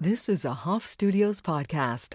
This is a Hoff Studios podcast.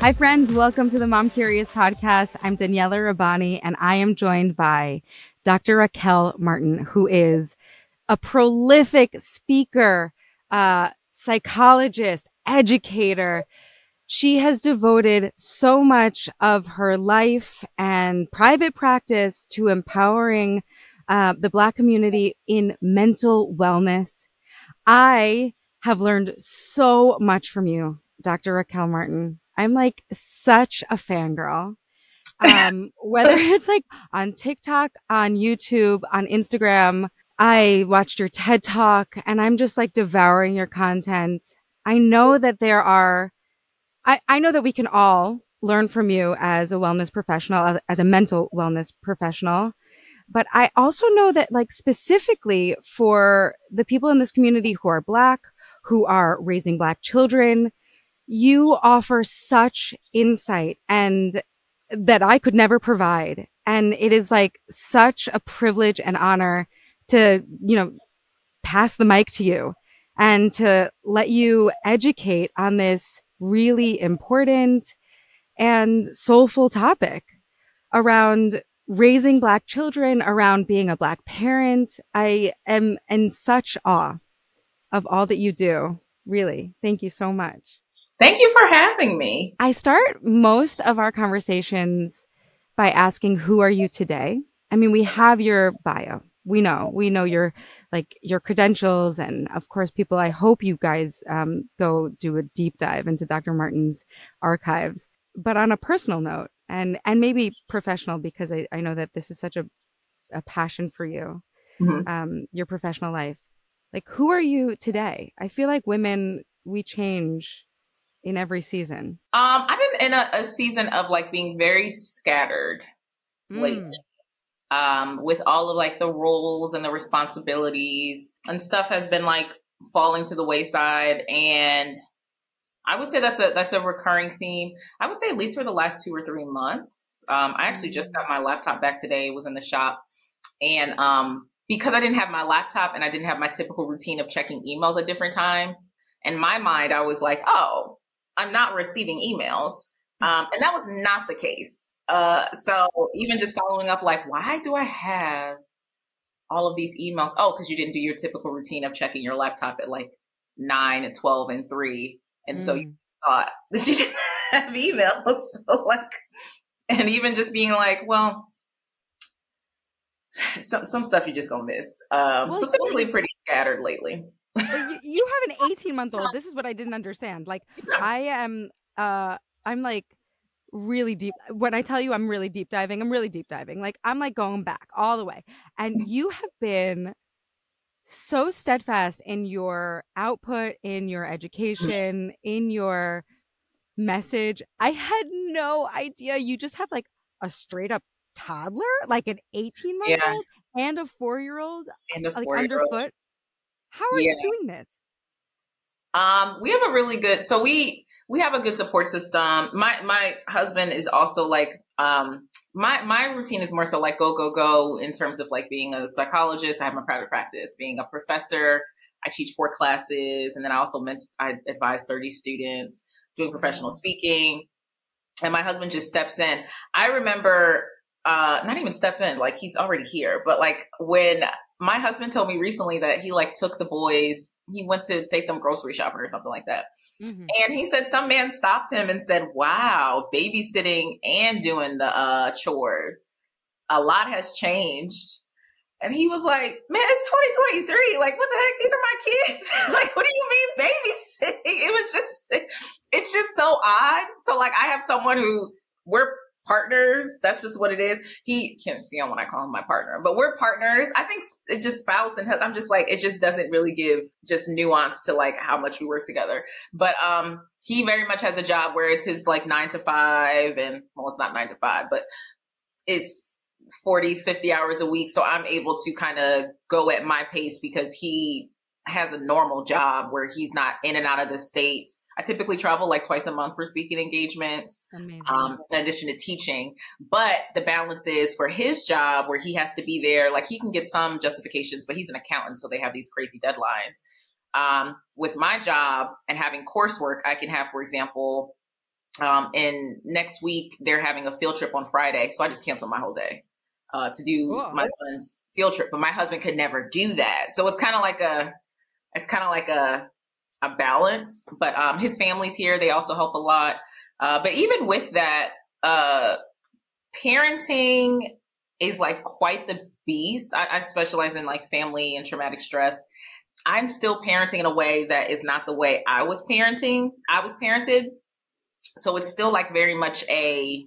Hi, friends. Welcome to the Mom Curious podcast. I'm Daniella Rabbani, and I am joined by Dr. Raquel Martin, who is a prolific speaker, uh, psychologist, educator. She has devoted so much of her life and private practice to empowering uh, the Black community in mental wellness. I have learned so much from you, Dr. Raquel Martin. I'm like such a fangirl. Um, whether it's like on TikTok, on YouTube, on Instagram, I watched your TED talk and I'm just like devouring your content. I know that there are, I, I know that we can all learn from you as a wellness professional, as a mental wellness professional. But I also know that, like, specifically for the people in this community who are Black, who are raising Black children, you offer such insight and that I could never provide. And it is like such a privilege and honor to, you know, pass the mic to you and to let you educate on this really important and soulful topic around raising black children, around being a black parent. I am in such awe of all that you do. Really. Thank you so much. Thank you for having me. I start most of our conversations by asking, Who are you today? I mean, we have your bio. We know, we know your like your credentials, and of course, people. I hope you guys um, go do a deep dive into Dr. Martin's archives. But on a personal note, and and maybe professional, because I, I know that this is such a a passion for you, mm-hmm. um, your professional life. Like, who are you today? I feel like women we change in every season? Um, I've been in a, a season of like being very scattered mm. lately. Um, with all of like the roles and the responsibilities and stuff has been like falling to the wayside and I would say that's a that's a recurring theme. I would say at least for the last two or three months. Um, I actually just got my laptop back today. It was in the shop, and um, because I didn't have my laptop and I didn't have my typical routine of checking emails at different time, in my mind I was like, oh, I'm not receiving emails. Um, and that was not the case. Uh, so even just following up, like, why do I have all of these emails? Oh, because you didn't do your typical routine of checking your laptop at like nine and 12 and three. And mm. so you mm. thought that you didn't have emails. So, like, and even just being like, well, some some stuff you just gonna miss. Um, well, so typically pretty scattered lately you, you have an 18 month old. This is what I didn't understand. Like I am uh I'm like really deep when I tell you I'm really deep diving, I'm really deep diving. Like I'm like going back all the way. And mm. you have been so steadfast in your output, in your mm. education, in your message. I had no idea you just have like a straight up toddler, like an 18 month yeah. old and a four year old like underfoot. How are yeah. you doing this? Um, we have a really good so we we have a good support system. My my husband is also like um my my routine is more so like go go go in terms of like being a psychologist. I have my private practice, being a professor. I teach four classes, and then I also meant I advise thirty students doing professional speaking. And my husband just steps in. I remember uh not even step in like he's already here but like when my husband told me recently that he like took the boys he went to take them grocery shopping or something like that mm-hmm. and he said some man stopped him and said wow babysitting and doing the uh chores a lot has changed and he was like, man, it's 2023. Like, what the heck? These are my kids. like, what do you mean babysitting? It was just, it's just so odd. So, like, I have someone who we're partners. That's just what it is. He can't stand when I call him my partner, but we're partners. I think it just spouse and I'm just like, it just doesn't really give just nuance to like how much we work together. But, um, he very much has a job where it's his like nine to five and well, it's not nine to five, but it's 40, 50 hours a week. So I'm able to kind of go at my pace because he has a normal job where he's not in and out of the state. I typically travel like twice a month for speaking engagements, um, in addition to teaching. But the balance is for his job where he has to be there, like he can get some justifications, but he's an accountant, so they have these crazy deadlines. Um, with my job and having coursework, I can have, for example, um, and next week they're having a field trip on Friday, so I just cancel my whole day uh, to do cool. my son's field trip, but my husband could never do that. So it's kind of like a, it's kind of like a, a balance. But um, his family's here; they also help a lot. Uh, but even with that, uh, parenting is like quite the beast. I, I specialize in like family and traumatic stress. I'm still parenting in a way that is not the way I was parenting. I was parented. So it's still like very much a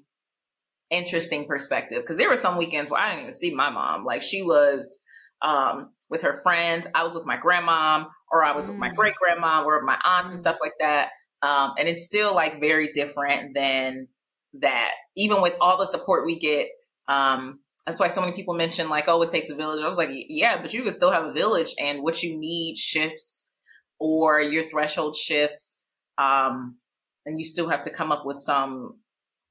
interesting perspective because there were some weekends where I didn't even see my mom. Like she was um, with her friends, I was with my grandmom, or I was mm. with my mm. great grandma, or my aunts mm. and stuff like that. Um, and it's still like very different than that. Even with all the support we get, um, that's why so many people mention like, oh, it takes a village. I was like, yeah, but you can still have a village, and what you need shifts or your threshold shifts. Um, and you still have to come up with some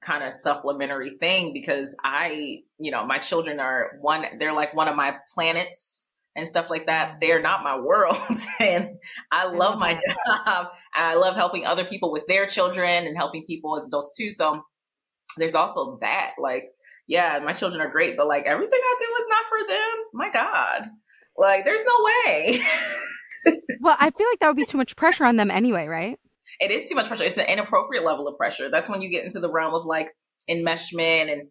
kind of supplementary thing because I, you know, my children are one, they're like one of my planets and stuff like that. They're not my world. and I love my job. I love helping other people with their children and helping people as adults too. So there's also that. Like, yeah, my children are great, but like everything I do is not for them. My God. Like, there's no way. well, I feel like that would be too much pressure on them anyway, right? it is too much pressure. It's an inappropriate level of pressure. That's when you get into the realm of like enmeshment and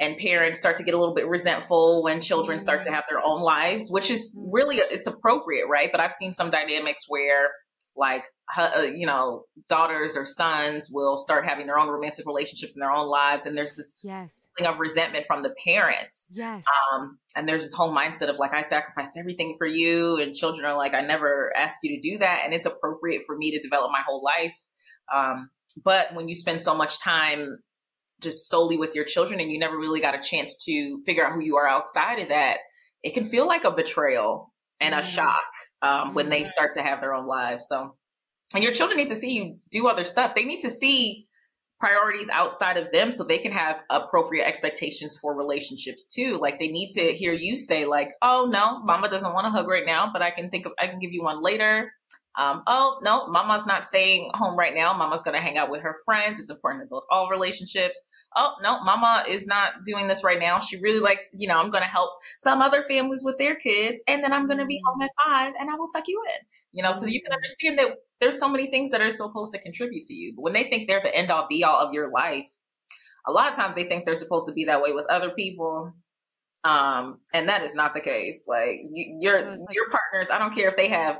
and parents start to get a little bit resentful when children start to mm-hmm. have their own lives, which is mm-hmm. really it's appropriate, right? But I've seen some dynamics where like uh, you know daughters or sons will start having their own romantic relationships in their own lives and there's this yes of resentment from the parents. Yes. Um, and there's this whole mindset of like, I sacrificed everything for you. And children are like, I never asked you to do that. And it's appropriate for me to develop my whole life. Um, but when you spend so much time just solely with your children and you never really got a chance to figure out who you are outside of that, it can feel like a betrayal and mm-hmm. a shock um, mm-hmm. when they mm-hmm. start to have their own lives. So, and your children need to see you do other stuff. They need to see priorities outside of them so they can have appropriate expectations for relationships too like they need to hear you say like oh no mama doesn't want a hug right now but i can think of i can give you one later um, oh no mama's not staying home right now. Mama's going to hang out with her friends. It's important to build all relationships. Oh no mama is not doing this right now. She really likes you know i'm going to help some other families with their kids and then i'm going to be home at five and i will tuck you in. You know so you can understand that there's so many things that are supposed to contribute to you but when they think they're the end all be all of your life a lot of times they think they're supposed to be that way with other people. Um and that is not the case. Like you, your like, your partners i don't care if they have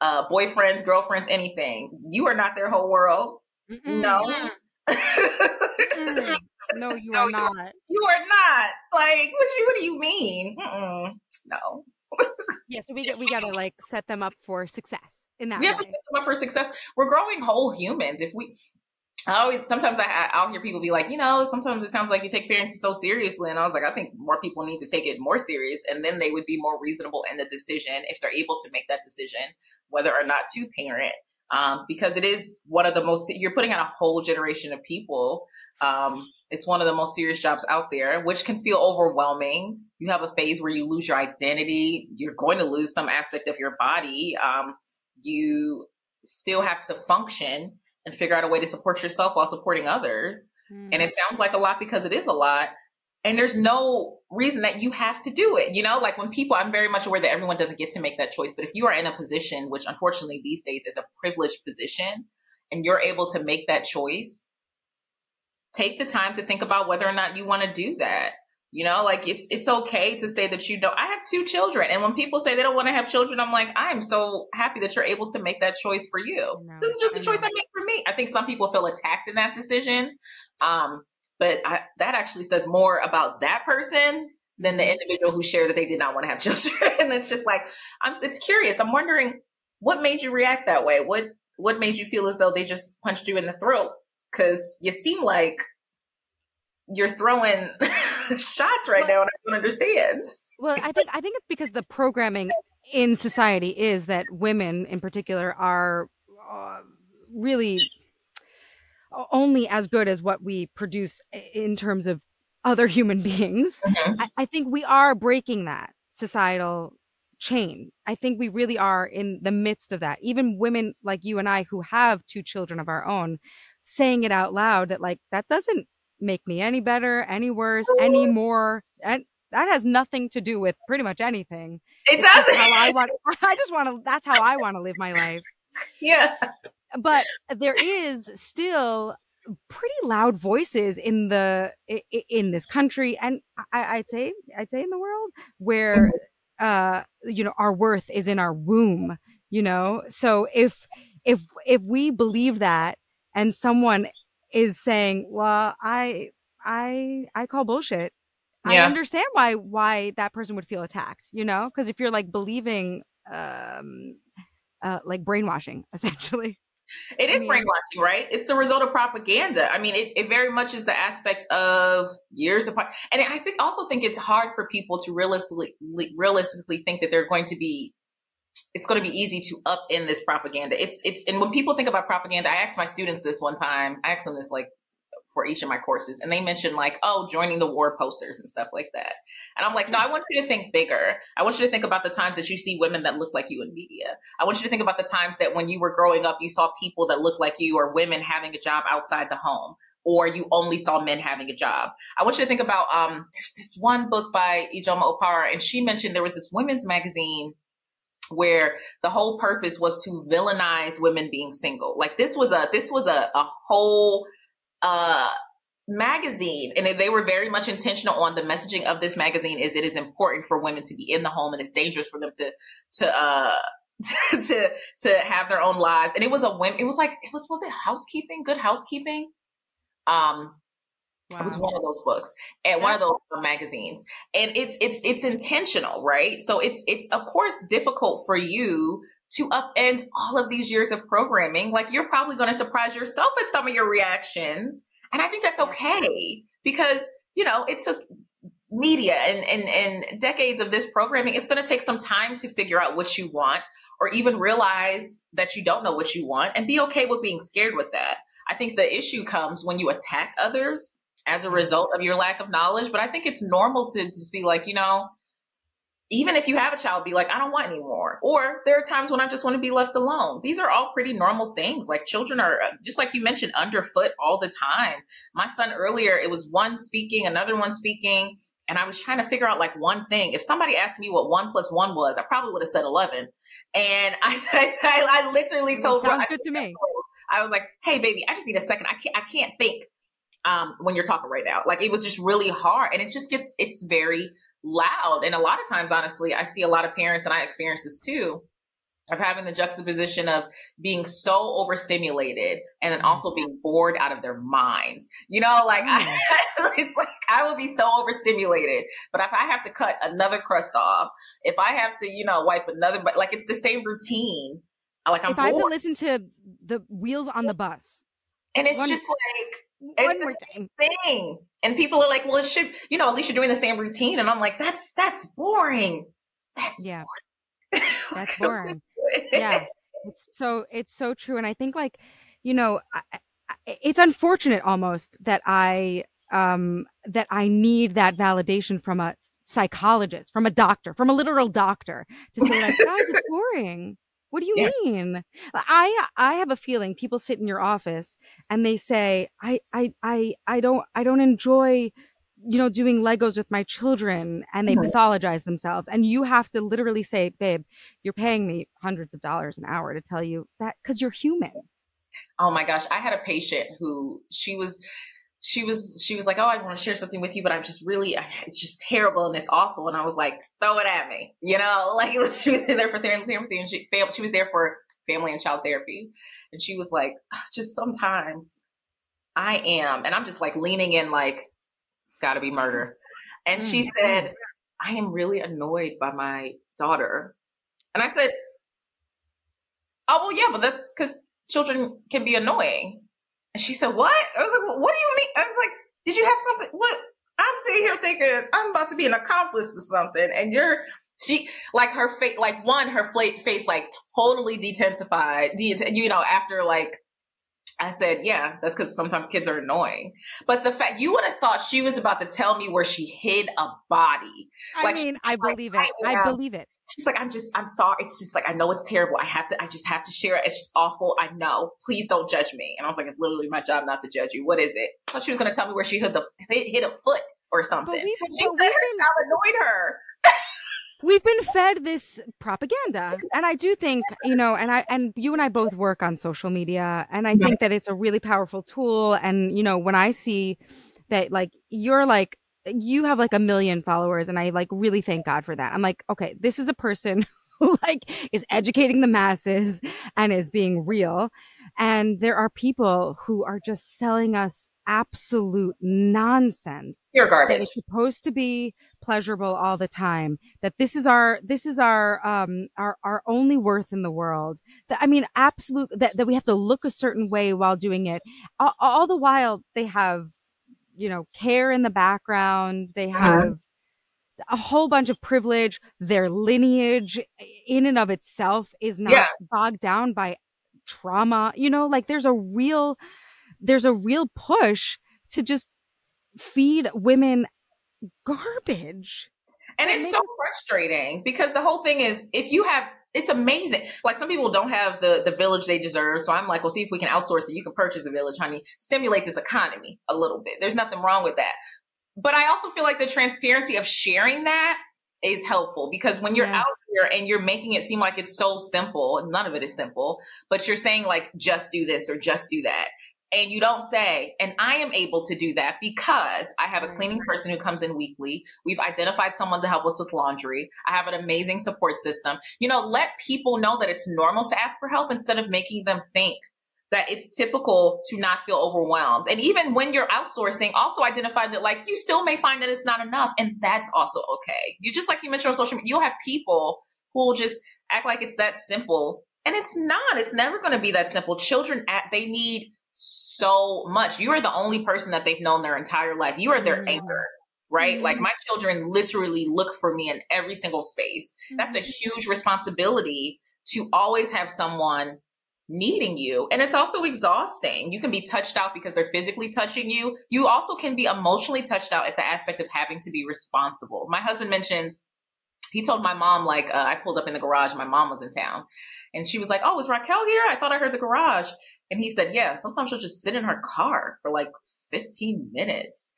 uh boyfriends girlfriends anything you are not their whole world no no, you are not. You are not. Like, what? You, what do you mean? Mm-mm. No. yeah, so we we got to like set them up for success in that. We way. have to set them up for success. We're growing whole humans. If we, I always sometimes I I'll hear people be like, you know, sometimes it sounds like you take parenting so seriously, and I was like, I think more people need to take it more serious, and then they would be more reasonable in the decision if they're able to make that decision whether or not to parent. Um, because it is one of the most you're putting on a whole generation of people um, it's one of the most serious jobs out there, which can feel overwhelming. You have a phase where you lose your identity. You're going to lose some aspect of your body. Um, you still have to function and figure out a way to support yourself while supporting others. Mm. And it sounds like a lot because it is a lot. and there's no reason that you have to do it. You know, like when people, I'm very much aware that everyone doesn't get to make that choice. But if you are in a position, which unfortunately these days is a privileged position, and you're able to make that choice, take the time to think about whether or not you want to do that. You know, like it's it's okay to say that you don't. I have two children, and when people say they don't want to have children, I'm like, I am so happy that you're able to make that choice for you. This is just a choice I make for me. I think some people feel attacked in that decision, um, but I, that actually says more about that person than the individual who shared that they did not want to have children. and it's just like, I'm. It's curious. I'm wondering what made you react that way. What what made you feel as though they just punched you in the throat? Because you seem like you're throwing shots right well, now, and I don't understand. well, I think I think it's because the programming in society is that women, in particular, are uh, really only as good as what we produce in terms of other human beings. Mm-hmm. I, I think we are breaking that societal chain. I think we really are in the midst of that. Even women like you and I who have two children of our own saying it out loud that like that doesn't make me any better, any worse, any more. And that has nothing to do with pretty much anything. It doesn't. How I want. I just want to. That's how I want to live my life. Yeah. But there is still pretty loud voices in the in this country, and I, I'd say I'd say in the world where mm-hmm. uh you know our worth is in our womb. You know, so if if if we believe that and someone is saying, "Well, I I I call bullshit." Yeah. I understand why why that person would feel attacked, you know? Because if you're like believing um uh like brainwashing essentially. It is I mean, brainwashing, right? It's the result of propaganda. I mean, it, it very much is the aspect of years of, and I think also think it's hard for people to realistically realistically think that they're going to be it's going to be easy to up in this propaganda. It's it's and when people think about propaganda, I asked my students this one time. I asked them this like for each of my courses, and they mentioned like, oh, joining the war posters and stuff like that. And I'm like, no, I want you to think bigger. I want you to think about the times that you see women that look like you in media. I want you to think about the times that when you were growing up, you saw people that looked like you or women having a job outside the home or you only saw men having a job. I want you to think about um, there's this one book by Ijeoma Opara, and she mentioned there was this women's magazine where the whole purpose was to villainize women being single. Like this was a this was a, a whole uh magazine and they were very much intentional on the messaging of this magazine is it is important for women to be in the home and it's dangerous for them to to uh to to have their own lives. And it was a women it was like it was was it housekeeping? Good housekeeping? Um Wow. It was one of those books and one of those magazines. And it's it's it's intentional, right? So it's it's of course difficult for you to upend all of these years of programming. Like you're probably going to surprise yourself at some of your reactions. And I think that's okay because, you know, it took media and, and, and decades of this programming. It's going to take some time to figure out what you want or even realize that you don't know what you want and be okay with being scared with that. I think the issue comes when you attack others as a result of your lack of knowledge. But I think it's normal to just be like, you know, even if you have a child, be like, I don't want anymore. Or there are times when I just want to be left alone. These are all pretty normal things. Like children are, uh, just like you mentioned, underfoot all the time. My son earlier, it was one speaking, another one speaking. And I was trying to figure out like one thing. If somebody asked me what one plus one was, I probably would have said 11. And I, I, I literally told Sounds good to me. I was like, hey, baby, I just need a second. I can't, I can't think um, when you're talking right now. Like it was just really hard and it just gets, it's very loud. And a lot of times, honestly, I see a lot of parents and I experience this too of having the juxtaposition of being so overstimulated and then also being bored out of their minds. You know, like I, mm. it's like I will be so overstimulated, but if I have to cut another crust off, if I have to, you know, wipe another, but like it's the same routine. Like I'm if bored. I have to listen to the wheels on the bus, and it's just like it's the same thing. And people are like, well, it should, you know, at least you're doing the same routine. And I'm like, that's that's boring. That's yeah. boring. That's boring. yeah. So it's so true. And I think like, you know, I, I, it's unfortunate almost that I um that I need that validation from a psychologist, from a doctor, from a literal doctor to say like, guys, it's boring. What do you yeah. mean? I I have a feeling people sit in your office and they say, I I I I don't I don't enjoy you know, doing Legos with my children and they mm-hmm. pathologize themselves. And you have to literally say, babe, you're paying me hundreds of dollars an hour to tell you that because you're human. Oh my gosh. I had a patient who she was she was she was like, "Oh, I want to share something with you, but I'm just really it's just terrible and it's awful." And I was like, "Throw it at me," you know. Like it was, she was there for therapy, and she failed. she was there for family and child therapy, and she was like, "Just sometimes I am," and I'm just like leaning in, like it's got to be murder. And she mm-hmm. said, "I am really annoyed by my daughter," and I said, "Oh well, yeah, but that's because children can be annoying." And she said, What? I was like, well, What do you mean? I was like, Did you have something? What? I'm sitting here thinking I'm about to be an accomplice to something. And you're, she, like her face, like one, her face, like totally detensified, de- you know, after like, I said, yeah, that's because sometimes kids are annoying. But the fact you would have thought she was about to tell me where she hid a body. I like, mean, I believe like, it. I, I believe it she's like, I'm just, I'm sorry. It's just like, I know it's terrible. I have to, I just have to share it. It's just awful. I know. Please don't judge me. And I was like, it's literally my job not to judge you. What is it? I thought she was going to tell me where she hit the, hit, hit a foot or something. But she but said her been, child annoyed her. we've been fed this propaganda and i do think you know and i and you and i both work on social media and i mm-hmm. think that it's a really powerful tool and you know when i see that like you're like you have like a million followers and I like really thank God for that. I'm like, okay, this is a person who like is educating the masses and is being real. And there are people who are just selling us absolute nonsense. You're garbage. it's supposed to be pleasurable all the time. That this is our this is our um our our only worth in the world. That I mean, absolute that that we have to look a certain way while doing it. All, all the while they have you know, care in the background. They uh-huh. have a whole bunch of privilege. Their lineage in and of itself is not yeah. bogged down by trauma. You know, like there's a real there's a real push to just feed women garbage. And it's so frustrating because the whole thing is if you have it's amazing. Like some people don't have the the village they deserve. So I'm like, well, see if we can outsource it. You can purchase a village, honey. Stimulate this economy a little bit. There's nothing wrong with that. But I also feel like the transparency of sharing that is helpful because when you're yes. out here and you're making it seem like it's so simple, none of it is simple, but you're saying like just do this or just do that and you don't say, and I am able to do that because I have a cleaning mm. person who comes in weekly. We've identified someone to help us with laundry. I have an amazing support system. You know, let people know that it's normal to ask for help instead of making them think that it's typical to not feel overwhelmed. And even when you're outsourcing, also identify that like you still may find that it's not enough. And that's also okay. You just like you mentioned on social media, you'll have people who will just act like it's that simple. And it's not. It's never going to be that simple. Children, they need so much. You are the only person that they've known their entire life. You are their mm-hmm. anchor, right? Mm-hmm. Like my children literally look for me in every single space. Mm-hmm. That's a mm-hmm. huge responsibility to always have someone needing you. And it's also exhausting. You can be touched out because they're physically touching you. You also can be emotionally touched out at the aspect of having to be responsible. My husband mentioned he told my mom like uh, I pulled up in the garage. My mom was in town, and she was like, "Oh, is Raquel here? I thought I heard the garage." And he said, "Yeah, sometimes she'll just sit in her car for like 15 minutes."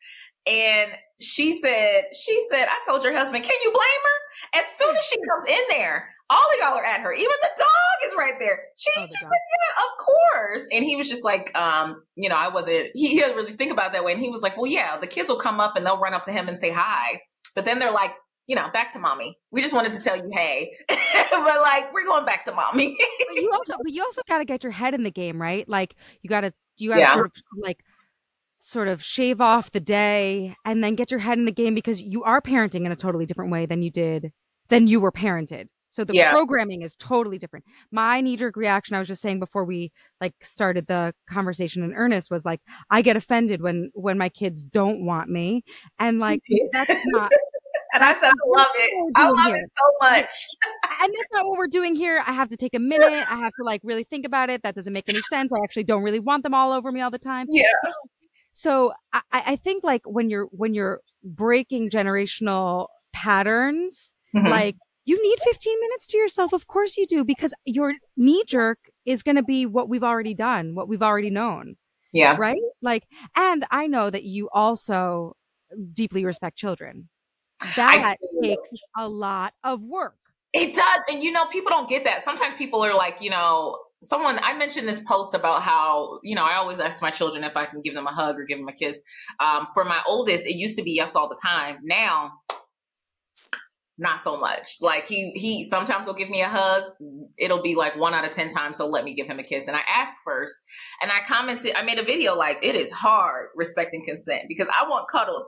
And she said, "She said I told your husband, can you blame her? As soon as she comes in there, all of y'all are at her. Even the dog is right there. She, oh, she said, yeah, of course. And he was just like, um, you know, I wasn't. He, he didn't really think about that way. And he was like, well, yeah, the kids will come up and they'll run up to him and say hi. But then they're like, you know, back to mommy. We just wanted to tell you, hey, but like we're going back to mommy. but you also, but you also got to get your head in the game, right? Like you got to, you got to yeah. sort of like sort of shave off the day and then get your head in the game because you are parenting in a totally different way than you did than you were parented. So the yeah. programming is totally different. My knee jerk reaction, I was just saying before we like started the conversation in earnest, was like I get offended when when my kids don't want me, and like that's not and I said, I love it. I love here. it so much. and that's not what we're doing here. I have to take a minute. I have to like really think about it. That doesn't make any sense. I actually don't really want them all over me all the time. Yeah. So I, I think like when you're when you're breaking generational patterns, mm-hmm. like you need 15 minutes to yourself. Of course you do, because your knee jerk is going to be what we've already done, what we've already known. Yeah. Right. Like, and I know that you also deeply respect children. That takes a lot of work. It does. And you know, people don't get that. Sometimes people are like, you know, someone I mentioned this post about how, you know, I always ask my children if I can give them a hug or give them a kiss. Um, for my oldest, it used to be yes all the time. Now not so much. Like he he sometimes will give me a hug. It'll be like one out of ten times he'll let me give him a kiss. And I ask first, and I commented. I made a video like it is hard respecting consent because I want cuddles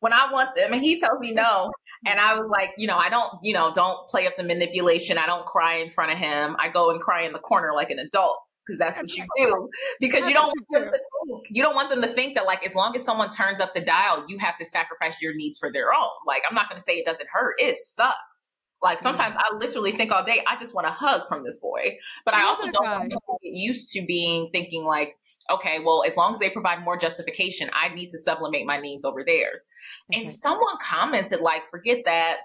when I want them, and he tells me no. And I was like, you know, I don't, you know, don't play up the manipulation. I don't cry in front of him. I go and cry in the corner like an adult because that's what you do because you don't want them to think, you don't want them to think that like as long as someone turns up the dial you have to sacrifice your needs for their own like i'm not going to say it doesn't hurt it sucks like mm-hmm. sometimes I literally think all day, I just want a hug from this boy. But I also don't want to get used to being thinking like, okay, well, as long as they provide more justification, I need to sublimate my needs over theirs. Okay. And mm-hmm. someone commented like, forget that.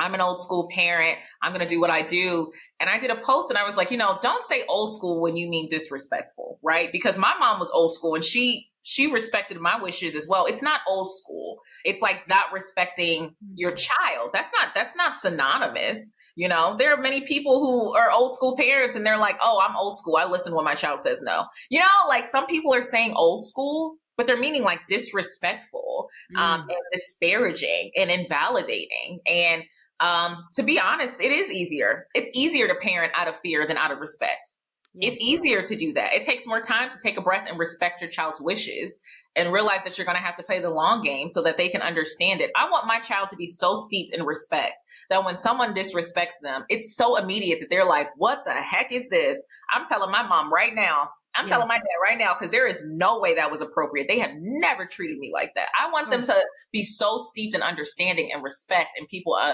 I'm an old school parent. I'm going to do what I do. And I did a post and I was like, you know, don't say old school when you mean disrespectful, right? Because my mom was old school and she she respected my wishes as well. It's not old school. It's like not respecting your child. That's not that's not synonymous. You know, there are many people who are old school parents and they're like, "Oh, I'm old school. I listen when my child says no." You know, like some people are saying old school, but they're meaning like disrespectful um, mm. um, and disparaging and invalidating. And um, to be honest, it is easier. It's easier to parent out of fear than out of respect. It's easier to do that. It takes more time to take a breath and respect your child's wishes and realize that you're going to have to play the long game so that they can understand it. I want my child to be so steeped in respect that when someone disrespects them, it's so immediate that they're like, what the heck is this? I'm telling my mom right now, I'm yes. telling my dad right now because there is no way that was appropriate. They have never treated me like that. I want them to be so steeped in understanding and respect and people uh,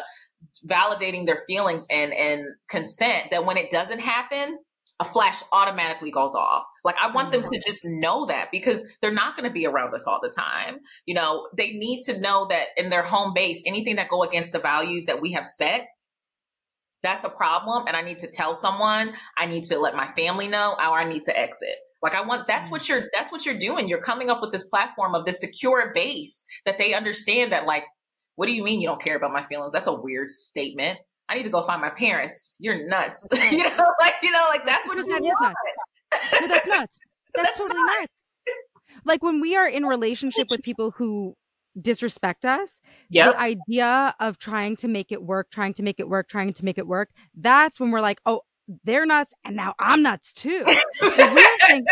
validating their feelings and and consent that when it doesn't happen, a flash automatically goes off. Like I want them mm. to just know that because they're not going to be around us all the time. You know, they need to know that in their home base, anything that go against the values that we have set, that's a problem. And I need to tell someone, I need to let my family know, or I need to exit. Like I want that's mm. what you're that's what you're doing. You're coming up with this platform of this secure base that they understand that like, what do you mean you don't care about my feelings? That's a weird statement. I need to go find my parents. You're nuts. you know, like you know, like that's what that is nuts. No, that's nuts. That's, that's totally nuts. nuts. Like when we are in relationship with people who disrespect us, yep. the idea of trying to make it work, trying to make it work, trying to make it work, that's when we're like, oh, they're nuts, and now I'm nuts too. the real thing,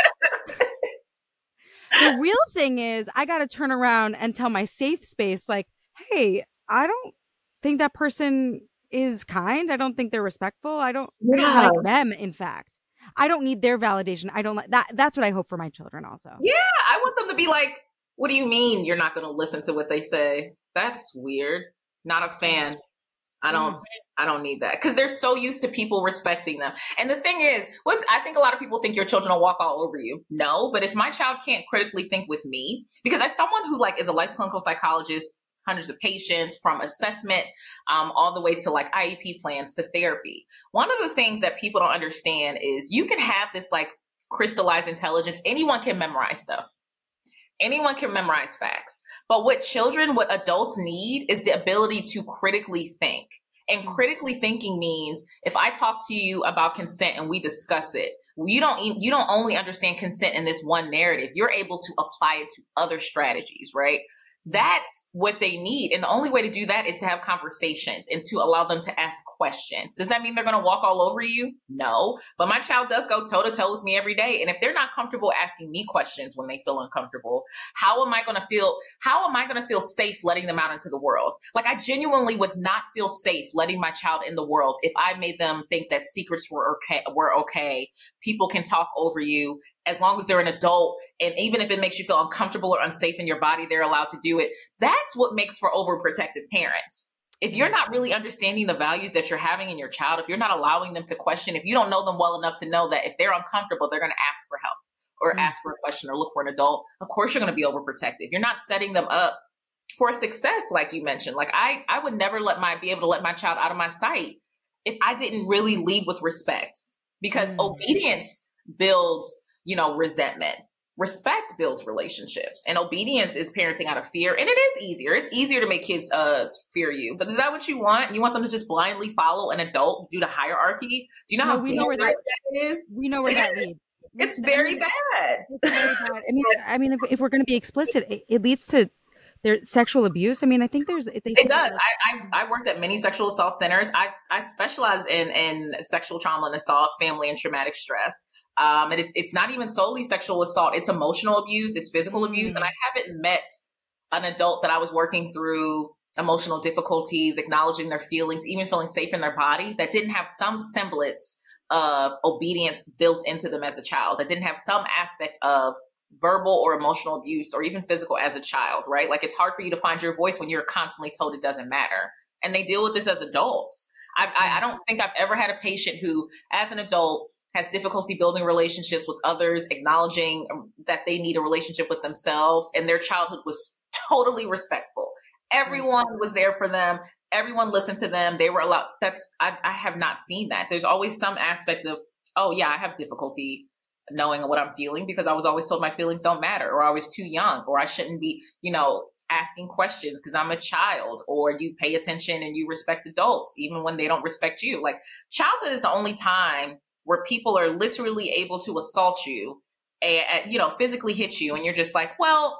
the real thing is, I got to turn around and tell my safe space, like, hey, I don't think that person is kind. I don't think they're respectful. I don't, yeah. I don't like them, in fact. I don't need their validation. I don't like that. That's what I hope for my children also. Yeah. I want them to be like, what do you mean you're not going to listen to what they say? That's weird. Not a fan. I don't mm. I don't need that because they're so used to people respecting them. And the thing is, with I think a lot of people think your children will walk all over you. No, but if my child can't critically think with me, because as someone who like is a licensed clinical psychologist, hundreds of patients from assessment um, all the way to like IEP plans to therapy. One of the things that people don't understand is you can have this like crystallized intelligence. Anyone can memorize stuff. Anyone can memorize facts. But what children, what adults need is the ability to critically think. And mm. critically thinking means if I talk to you about consent and we discuss it, you don't you don't only understand consent in this one narrative. You're able to apply it to other strategies, right? That's what they need. And the only way to do that is to have conversations and to allow them to ask questions. Does that mean they're going to walk all over you? No. But my child does go toe to toe with me every day. And if they're not comfortable asking me questions when they feel uncomfortable, how am I going to feel? How am I going to feel safe letting them out into the world? Like I genuinely would not feel safe letting my child in the world if I made them think that secrets were okay, were okay. People can talk over you as long as they're an adult. And even if it makes you feel uncomfortable or unsafe in your body they're allowed to do it. That's what makes for overprotective parents. If you're not really understanding the values that you're having in your child if you're not allowing them to question if you don't know them well enough to know that if they're uncomfortable they're going to ask for help or mm-hmm. ask for a question or look for an adult of course you're going to be overprotective. You're not setting them up for success like you mentioned. Like i i would never let my be able to let my child out of my sight if i didn't really lead with respect because mm-hmm. obedience builds you know, resentment. respect builds relationships and obedience is parenting out of fear and it is easier it's easier to make kids uh fear you but is that what you want you want them to just blindly follow an adult due to hierarchy do you know no, how we know where that, that is we know where that leads it's very bad. It's very bad. I mean, I mean, if, if we're going to be explicit, it, it, leads to their sexual abuse. I mean, I think there's it does. I, I, I worked at many sexual assault centers. I I specialize in in sexual trauma and assault, family and traumatic stress. Um, and it's it's not even solely sexual assault. It's emotional abuse. It's physical abuse. And I mm. haven't met an adult that I was working through emotional difficulties, acknowledging their feelings, even feeling safe in their body, that didn't have some semblance of obedience built into them as a child, that didn't have some aspect of verbal or emotional abuse or even physical as a child, right? Like it's hard for you to find your voice when you're constantly told it doesn't matter. And they deal with this as adults. I, I, I don't think I've ever had a patient who, as an adult, has difficulty building relationships with others, acknowledging um, that they need a relationship with themselves, and their childhood was totally respectful. Everyone was there for them. Everyone listened to them. They were allowed. That's I, I have not seen that. There's always some aspect of, oh yeah, I have difficulty knowing what I'm feeling because I was always told my feelings don't matter or I was too young or I shouldn't be, you know, asking questions because I'm a child or you pay attention and you respect adults even when they don't respect you. Like childhood is the only time where people are literally able to assault you and, you know, physically hit you and you're just like, well,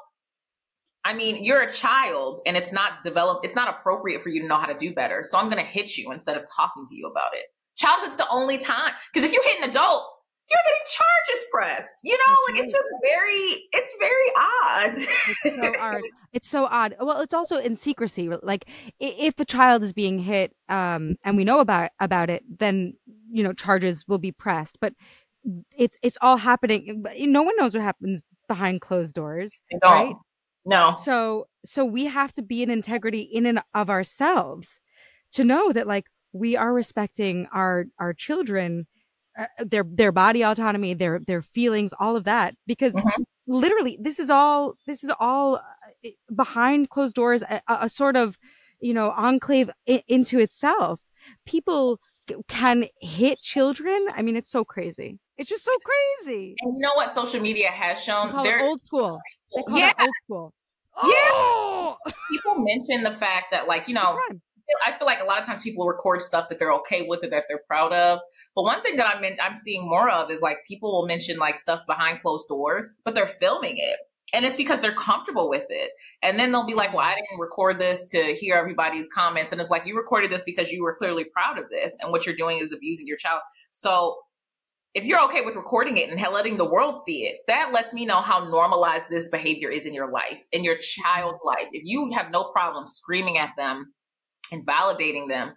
I mean, you're a child and it's not developed, it's not appropriate for you to know how to do better. So I'm going to hit you instead of talking to you about it. Childhood's the only time. Because if you hit an adult, you're getting charges pressed. You know, like it's just very, it's very odd. it's so odd. It's so odd. Well, it's also in secrecy. Like if a child is being hit, um, and we know about about it, then you know charges will be pressed. But it's it's all happening. No one knows what happens behind closed doors, right? No. So so we have to be in integrity in and of ourselves to know that like we are respecting our our children uh, their their body autonomy, their their feelings, all of that, because mm-hmm. literally this is all this is all uh, behind closed doors, a, a sort of you know enclave I- into itself. People can hit children. I mean, it's so crazy. It's just so crazy. And you know what social media has shown? They're old school. They yeah. old school. Yeah. Oh! People mention the fact that, like, you know, I feel like a lot of times people record stuff that they're okay with or that they're proud of. But one thing that I'm in, I'm seeing more of is like people will mention like stuff behind closed doors, but they're filming it. And it's because they're comfortable with it. And then they'll be like, well, I didn't record this to hear everybody's comments. And it's like, you recorded this because you were clearly proud of this. And what you're doing is abusing your child. So if you're okay with recording it and letting the world see it, that lets me know how normalized this behavior is in your life, in your child's life. If you have no problem screaming at them invalidating them,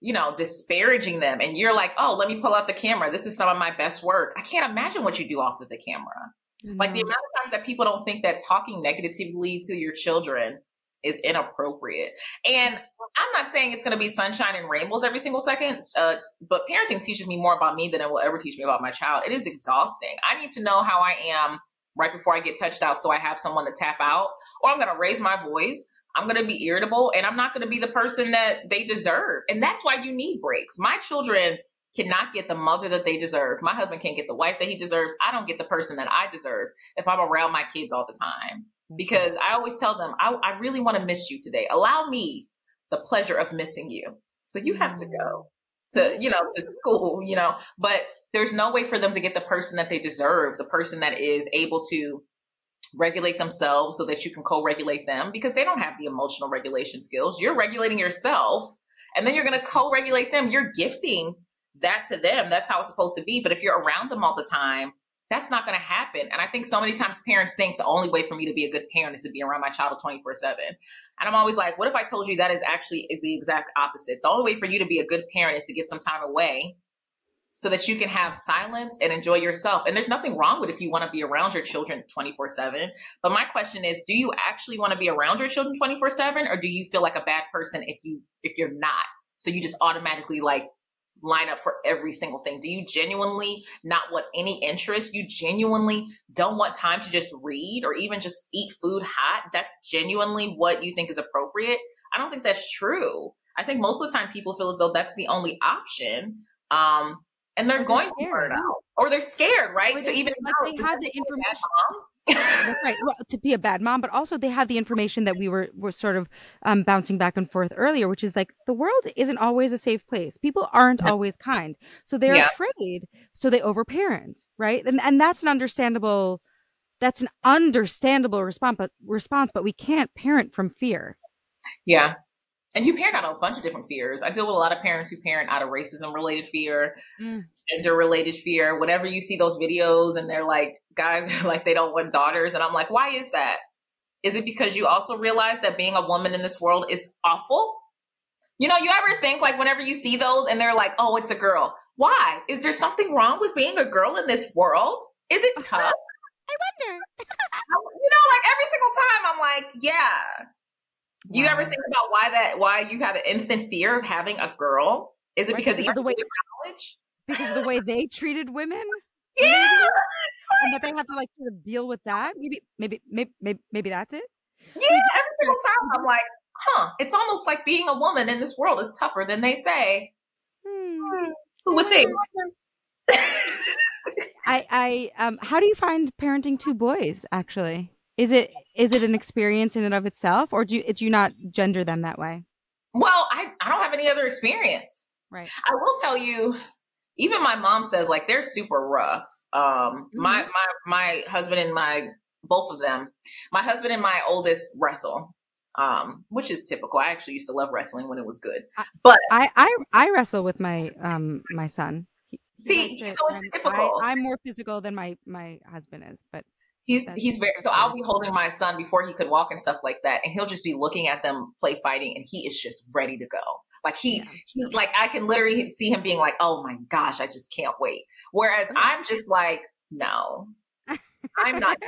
you know, disparaging them. And you're like, oh, let me pull out the camera. This is some of my best work. I can't imagine what you do off of the camera. Mm-hmm. Like the amount of times that people don't think that talking negatively to your children is inappropriate. And I'm not saying it's going to be sunshine and rainbows every single second, uh, but parenting teaches me more about me than it will ever teach me about my child. It is exhausting. I need to know how I am right before I get touched out so I have someone to tap out, or I'm going to raise my voice I'm going to be irritable and I'm not going to be the person that they deserve. And that's why you need breaks. My children cannot get the mother that they deserve. My husband can't get the wife that he deserves. I don't get the person that I deserve if I'm around my kids all the time. Because I always tell them, I, I really want to miss you today. Allow me the pleasure of missing you. So you have to go to, you know, to school, you know, but there's no way for them to get the person that they deserve, the person that is able to regulate themselves so that you can co-regulate them because they don't have the emotional regulation skills. You're regulating yourself and then you're going to co-regulate them. You're gifting that to them. That's how it's supposed to be. But if you're around them all the time, that's not going to happen. And I think so many times parents think the only way for me to be a good parent is to be around my child 24 7. And I'm always like, what if I told you that is actually the exact opposite? The only way for you to be a good parent is to get some time away so that you can have silence and enjoy yourself. And there's nothing wrong with if you want to be around your children 24 7. But my question is, do you actually want to be around your children 24 7? Or do you feel like a bad person if you if you're not? So you just automatically like line up for every single thing? Do you genuinely not want any interest? You genuinely don't want time to just read or even just eat food hot? That's genuinely what you think is appropriate? I don't think that's true. I think most of the time people feel as though that's the only option. Um, and they're, going to burn out, or they're scared, right? Or so even like now, they have the being a bad information. That's right. Well, to be a bad mom, but also they have the information that we were were sort of um, bouncing back and forth earlier, which is like the world isn't always a safe place. People aren't always kind, so they're Yeah. afraid, so they overparent, right? And and that's an understandable, that's an understandable response, but response, but we can't parent from fear. Yeah. And you parent out of a bunch of different fears. I deal with a lot of parents who parent out of racism related fear, Mm. gender related fear. Whenever you see those videos and they're like, guys are like, they don't want daughters. And I'm like, why is that? Is it because you also realize that being a woman in this world is awful? You know, you ever think like whenever you see those and they're like, oh, it's a girl. Why? Is there something wrong with being a girl in this world? Is it tough? I wonder. you know, like every single time I'm like, yeah. Do you ever think about why that why you have an instant fear of having a girl? Is it Right, because because of the way- college? because of the way they treated women, Yeah. And like, that they have to like sort of deal with that. Maybe, maybe, maybe, maybe, maybe that's it. yeah, every single time I'm like, huh, it's almost like being a woman in this world is tougher than they say. Hmm. Who would think? I, I, um, how do you find parenting two boys? Actually, is it is it an experience in and of itself, or do you, do you not gender them that way? well, I, I don't have any other experience. Right. I will tell you, even my mom says like they're super rough. Um, my Mm-hmm. my my husband and my both of them, my husband and my oldest wrestle, um, which is typical. I actually used to love wrestling when it was good. I- But I, I, I wrestle with my um my son. He- see, so it's typical. I, I'm more physical than my my husband is, but He's That's he's very so. I'll be holding my son before he could walk and stuff like that, and he'll just be looking at them play fighting, and he is just ready to go. Like he Yeah. he like I can literally see him being like, "Oh my gosh, I just can't wait." Whereas I'm just like, "No, I'm not."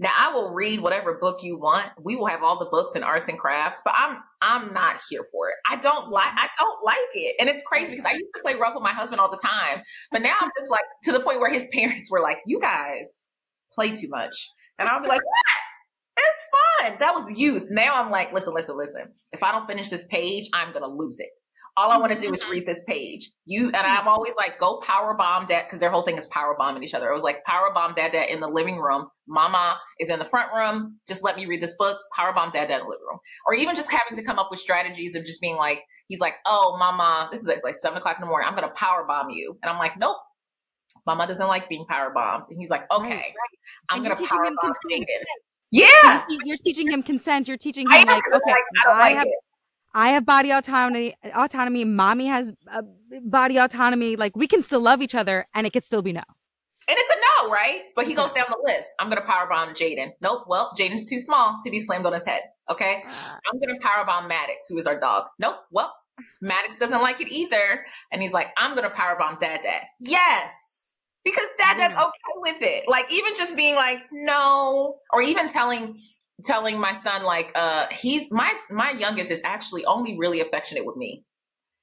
Now I will read whatever book you want. We will have all the books and arts and crafts, but I'm I'm not here for it. I don't like mm-hmm. I don't like it. And it's crazy because I used to play rough with my husband all the time. But now I'm just like to the point where his parents were like, "You guys play too much." And I'll be like, "What? It's fun. That was youth." Now I'm like, "Listen, listen, listen. If I don't finish this page, I'm going to lose it." All I want to do is read this page. You and I'm always like, go power bomb dad because their whole thing is power bombing each other. It was like power bomb dad dad in the living room. Mama is in the front room. Just let me read this book. Power bomb dad dad in the living room. Or even just having to come up with strategies of just being like, he's like, oh mama, this is like, seven o'clock in the morning. I'm gonna power bomb you. And I'm like, nope. Mama doesn't like being power bombed. And he's like, okay, Right, I'm And gonna power bomb. Jaden. So Yeah. you're, you're teaching him consent. You're teaching him like, okay, like, I I like have it. I have body autonomy. Autonomy. Mommy has uh, body autonomy. Like we can still love each other, and it could still be no. And it's a no, right? But he goes down the list. I'm gonna power bomb Jaden. Nope. Well, Jaden's too small to be slammed on his head. Okay. I'm gonna power bomb Maddox, who is our dog. Nope. Well, Maddox doesn't like it either. And he's like, I'm gonna power bomb Dad Dad. Yes. Because Dad Yeah. okay with it. Like even just being like, no, or even telling telling my son, like, uh, he's my my youngest is actually only really affectionate with me.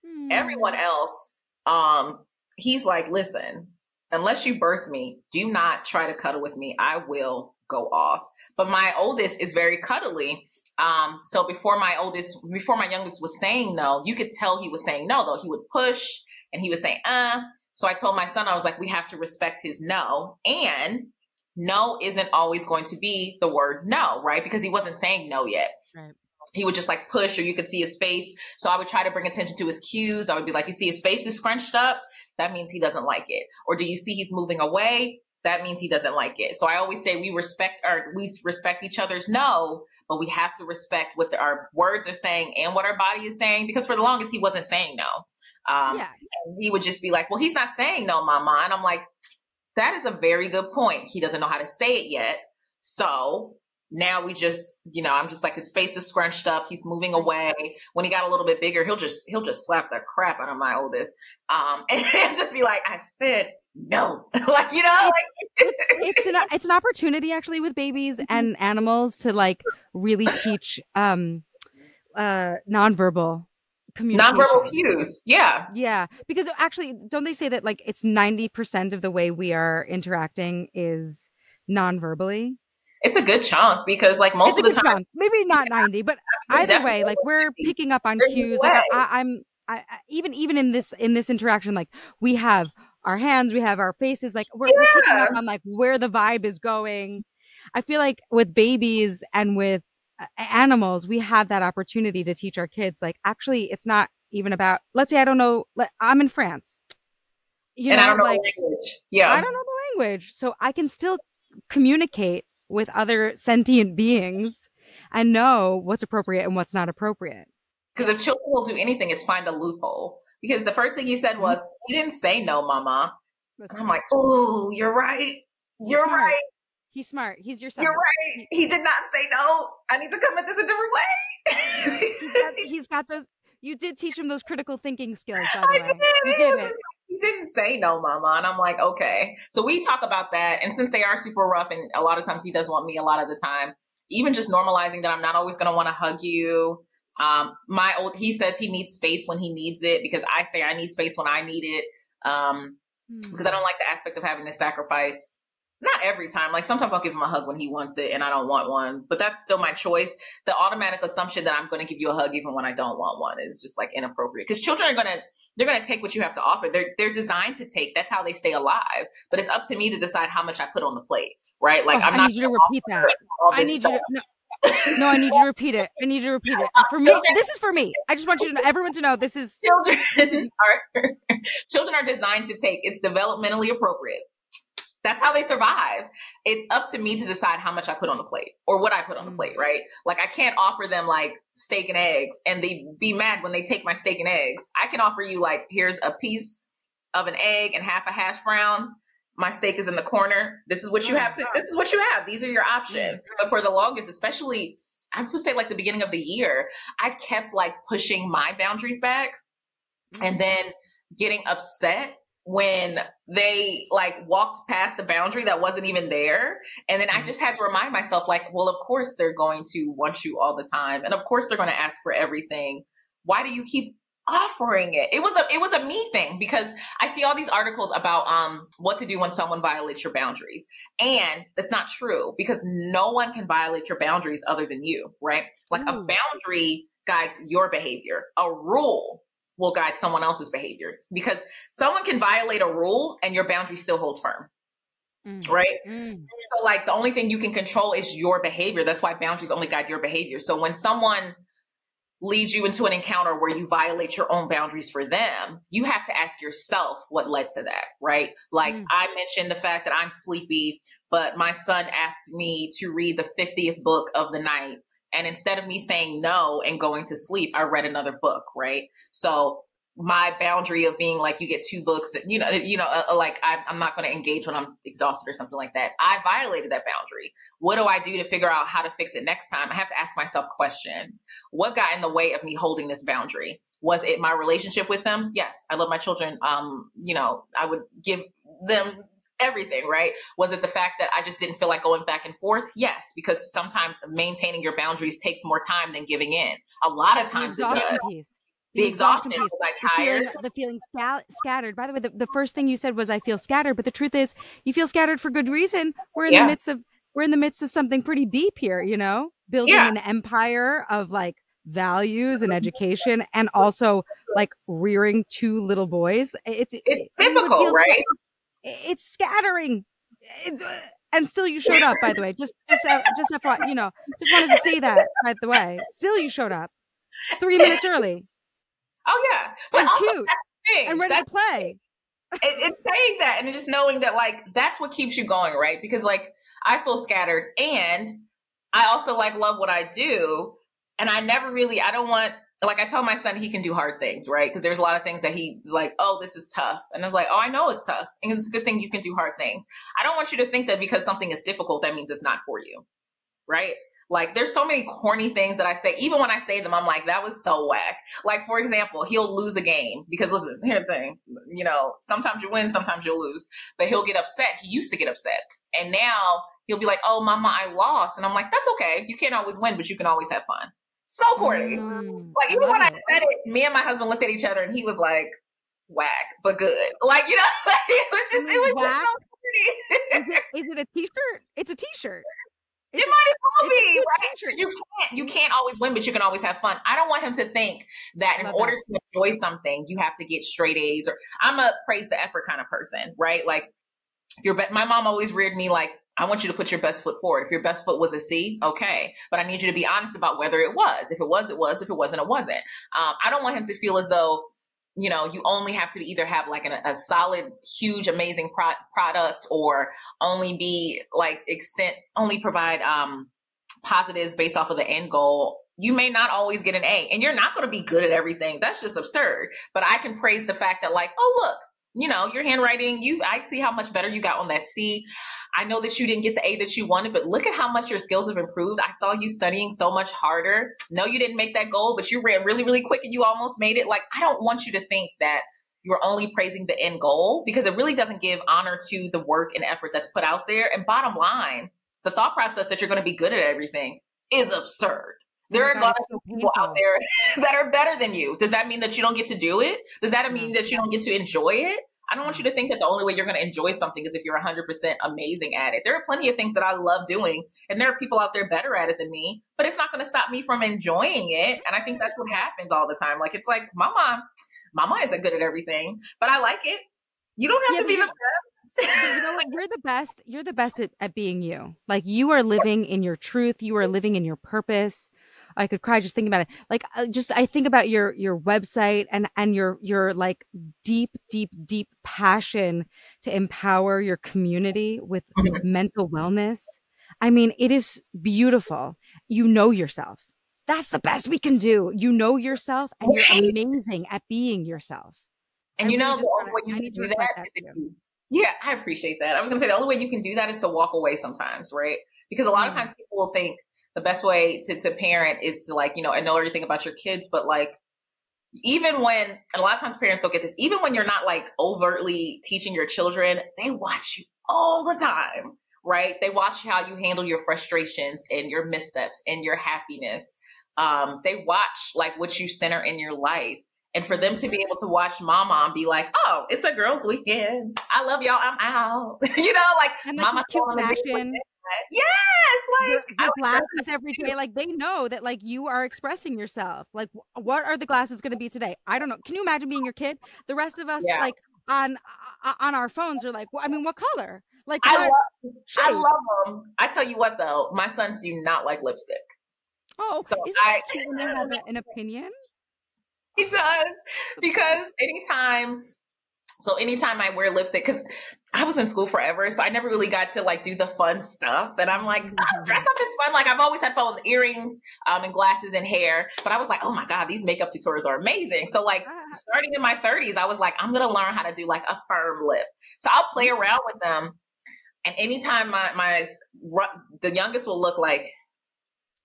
Hmm. Everyone else, um, he's like, listen, unless you birth me, do not try to cuddle with me. I will go off. But my oldest is very cuddly. Um, so before my oldest, before my youngest was saying no, you could tell he was saying no, though. He would push and he would say, uh. So I told my son, I was like, we have to respect his no. And no isn't always going to be the word no, right? Because he wasn't saying no yet. Right. He would just like push, or you could see his face. So I would try to bring attention to his cues. I would be like, you see his face is scrunched up? That means he doesn't like it. Or do you see he's moving away? That means he doesn't like it. So I always say we respect our we respect each other's no, but we have to respect what the, our words are saying and what our body is saying. Because for the longest he wasn't saying no. Um, yeah. he would just be like, "Well, he's not saying no, mama." And I'm like, "That is a very good point. He doesn't know how to say it yet." So now we just, you know, I'm just like his face is scrunched up. He's moving away. When he got a little bit bigger, he'll just he'll just slap the crap out of my oldest, um, and he'll just be like, "I said no," like you know, like it's an it's an opportunity actually with babies Mm-hmm. and animals to like really teach um uh nonverbal. Nonverbal cues. Yeah, Yeah, because actually, don't they say that like it's ninety percent of the way we are interacting is non-verbally? it's a good chunk because like most of the time, chunk. maybe not ninety, but either way, like we're 50. picking up on There's cues. Like I, way. I, I'm I, I- even even in this in this interaction, like we have our hands, we have our faces. Like we're, we're picking up on like where the vibe is going. I feel like with babies and with animals, we have that opportunity to teach our kids. Like actually, it's not even about. Let's say I don't know. I'm in France. You and know, I don't know like, the language. Yeah, I don't know the language, so I can still communicate with other sentient beings and know what's appropriate and what's not appropriate. Because if children will do anything, it's find a loophole. Because the first thing you said mm-hmm. was, "He didn't say no, Mama." That's and I'm right. like, "Oh, you're right. You're right." He's smart. He's your son. You're right. He did not say no. I need to come at this a different way. he's, got, he's got those. You did teach him those critical thinking skills. By the I way. did. You did it. He didn't say no, Mama, and I'm like, okay. So we talk about that, and since they are super rough, and a lot of times he does want me a lot of the time. Even just normalizing that I'm not always going to want to hug you. Um, my old he says he needs space when he needs it because I say I need space when I need it. Um, mm. because I don't like the aspect of having to sacrifice not every time. Like sometimes I'll give him a hug when he wants it and I don't want one, but that's still my choice. The automatic assumption that I'm going to give you a hug even when I don't want one is just like inappropriate because children are going to, they're going to take what you have to offer. They're, they're designed to take. That's how they stay alive. But it's up to me to decide how much I put on the plate, right? Like oh, I'm I not. need you to repeat that. I need stuff. you to, no, no, I need you to repeat it. I need you to repeat it. For me, this is for me. I just want you to know, everyone to know this is children are children are designed to take. It's developmentally appropriate that's how they survive. It's up to me to decide how much I put on the plate or what I put on the plate, mm. right? Like I can't offer them like steak and eggs and they be mad when they take my steak and eggs. I can offer you like here's a piece of an egg and half a hash brown. My steak is in the corner. This is what you have to this is what you have. These are your options. But for the longest, especially I would say like the beginning of the year, I kept like pushing my boundaries back and mm. then getting upset when they like walked past the boundary that wasn't even there. And then i mm-hmm. just had to remind myself like well of course they're going to want you all the time. And of course they're going to ask for everything. Why do you keep offering it? It was a it was a me thing because i see all these articles about um what to do when someone violates your boundaries. And that's not true because no one can violate your boundaries other than you right? Like a boundary guides your behavior. A rule will guide someone else's behavior because someone can violate a rule and your boundary still holds firm. Mm. Right. Mm. So, like, the only thing you can control is your behavior. That's why boundaries only guide your behavior. So, when someone leads you into an encounter where you violate your own boundaries for them, you have to ask yourself what led to that, right? Like mm. I mentioned the fact that I'm sleepy, but my son asked me to read the 50th book of the night and instead of me saying no and going to sleep, I read another book, right? So my boundary of being like you get two books you know you know uh, uh like I, i'm not going to engage when i'm exhausted or something like that. I violated that boundary. What do i do to figure out how to fix it next time? I have to ask myself questions. What got in the way of me holding this boundary? Was it my relationship with them? Yes. I love my children. Um you know i would give them everything, right? Was it the fact that I just didn't feel like going back and forth? Yes, because sometimes maintaining your boundaries takes more time than giving in. A lot of times it does. Piece. The, the exhaustion, exhaustion was I tired? The feeling, the feeling scattered. By the way, the, the first thing you said was I feel scattered, but the truth is you feel scattered for good reason. We're in yeah. the midst of we're in the midst of something pretty deep here, you know, building yeah. an empire of like values and education and also like rearing two little boys. It's it's, it's typical, right? It's scattering. It's, uh, and still you showed up, by the way. Just just uh, just FYI, you know, just wanted to say that, by the way. Still you showed up three minutes early. Oh yeah, but and also, cute and ready that's, to play. It, it's saying that and just knowing that like that's what keeps you going, right? Because like I feel scattered and I also like love what I do, and I never really I don't want like I tell my son he can do hard things, right? Because there's a lot of things that he's like, oh, this is tough. And I was like, oh, I know it's tough. And it's a good thing you can do hard things. I don't want you to think that because something is difficult, that means it's not for you. Right? Like there's so many corny things that I say. Even when I say them, I'm like, that was so whack. Like, for example, he'll lose a game because listen, here's the thing, you know, sometimes you win, sometimes you'll lose. But he'll get upset. He used to get upset. And now he'll be like, oh, mama, I lost. And I'm like, that's okay. You can't always win, but you can always have fun. So corny. Mm, like even when I said it, me and my husband looked at each other and he was like, whack, but good. Like, you know, it was just it was whack. just so corny. is, it, is it a t-shirt? It's a t-shirt. It, it might as well be, right? You can't you can't always win, but you can always have fun. I don't want him to think that in order that. to enjoy something, you have to get straight A's or I'm a praise the effort kind of person, right? Like your my mom always reared me like I want you to put your best foot forward. If your best foot was a C, okay. But I need you to be honest about whether it was. If it was, it was. If it wasn't, it wasn't. Um, I don't want him to feel as though you know you only have to either have like an, a solid huge amazing pro- product or only be like extent only provide um positives based off of the end goal you may not always get an a and you're not going to be good at everything that's just absurd but i can praise the fact that like oh look you know your handwriting you i see how much better you got on that c. I know that you didn't get the a that you wanted but look at how much your skills have improved. I saw you studying so much harder. No you didn't make that goal but you ran really really quick and you almost made it. Like i don't want you to think that you're only praising the end goal because it really doesn't give honor to the work and effort that's put out there. And bottom line the thought process that you're going to be good at everything is absurd there are a lot of people out there that are better than you. Does that mean that you don't get to do it? Does that mean that you don't get to enjoy it? I don't want you to think that the only way you're going to enjoy something is if you're 100% amazing at it. There are plenty of things that I love doing, and there are people out there better at it than me, but it's not going to stop me from enjoying it. And I think that's what happens all the time. Like, it's like, mama, mama isn't good at everything, but I like it. You don't have yeah, to be the best. you know what? You're the best. You're the best at, at being you. Like, you are living in your truth, you are living in your purpose I could cry just thinking about it. Like uh, just I think about your your website and and your your like deep deep deep passion to empower your community with mm-hmm. mental wellness. I mean, it is beautiful. You know yourself. That's the best we can do. You know yourself and you're amazing at being yourself. And I you know the only way you can do that, that is yeah, I appreciate that. I was going to say the only way you can do that is to walk away sometimes, right? Because a lot of mm-hmm. times people will think, the best way to, to parent is to like, you know, I know everything about your kids, but like even when and a lot of times parents don't get this, even when you're not like overtly teaching your children, they watch you all the time, right? They watch how you handle your frustrations and your missteps and your happiness. Um, they watch like what you center in your life. And for them to be able to watch mama and be like, oh, it's a girls' weekend. I love y'all. I'm out. you know, like and mama cute fashion. Yes, like the, glasses every day. Like they know that like you are expressing yourself. Like what are the glasses going to be today? I don't know. Can you imagine being your kid? The rest of us yeah. like on uh, on our phones are like, well, I mean, what color? Like I love, I love them. I tell you what though, my sons do not like lipstick. Oh, so I have an opinion. He does because anytime so anytime I wear lipstick, because I was in school forever, so I never really got to like do the fun stuff. And I'm like, oh, dress up is fun. Like I've always had fun with earrings um, and glasses and hair, but I was like, oh my god, these makeup tutorials are amazing. So like ah. starting in my 30s, I was like, I'm gonna learn how to do like a firm lip. So I'll play mm. around with them, and anytime my my the youngest will look like,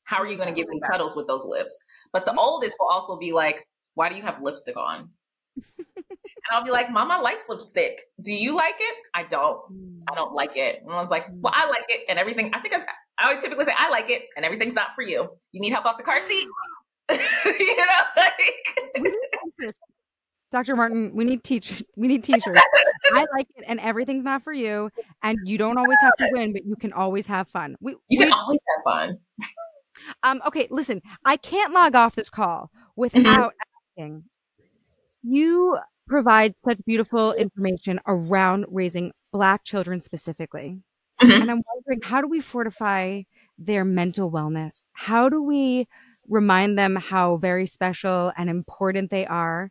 how are you gonna give me cuddles with those lips? But the mm. oldest will also be like, why do you have lipstick on? And I'll be like, Mama likes lipstick. Do you like it? I don't. I don't like it. And I was like, Well, I like it and everything. I think I, I would typically say, I like it and everything's not for you. You need help off the car seat. you know, like Dr. Martin, we need teach we need t-shirts. I like it and everything's not for you. And you don't always have to win, but you can always have fun. We, you can we, always have fun. um, okay, listen, I can't log off this call without mm-hmm. asking. You provide such beautiful information around raising Black children specifically. Mm-hmm. And I'm wondering, how do we fortify their mental wellness? How do we remind them how very special and important they are?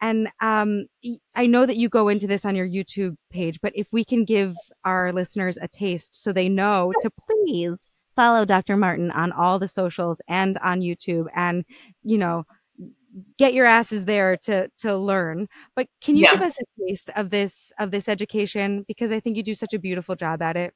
And um, I know that you go into this on your YouTube page, but if we can give our listeners a taste so they know to please follow Dr. Martin on all the socials and on YouTube and, you know, get your asses there to to learn but can you yeah. give us a taste of this of this education because i think you do such a beautiful job at it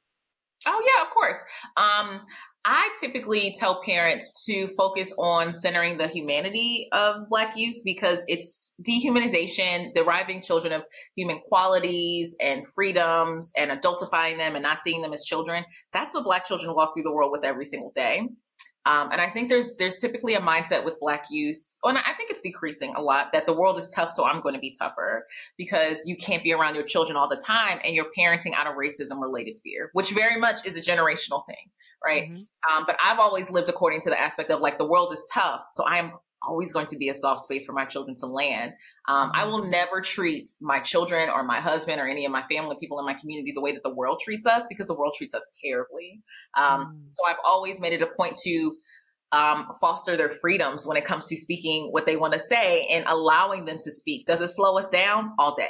oh yeah of course um I typically tell parents to focus on centering the humanity of Black youth because it's dehumanization, deriving children of human qualities and freedoms and adultifying them and not seeing them as children. That's what Black children walk through the world with every single day. Um, and I think there's there's typically a mindset with Black youth, and I think it's decreasing a lot that the world is tough, so I'm going to be tougher because you can't be around your children all the time, and you're parenting out of racism related fear, which very much is a generational thing, right? Mm-hmm. Um, but I've always lived according to the aspect of like the world is tough, so I'm always going to be a soft space for my children to land. Um, I will never treat my children or my husband or any of my family people in my community the way that the world treats us because the world treats us terribly. Um, mm. So I've always made it a point to um, foster their freedoms when it comes to speaking what they want to say and allowing them to speak. Does it slow us down all day?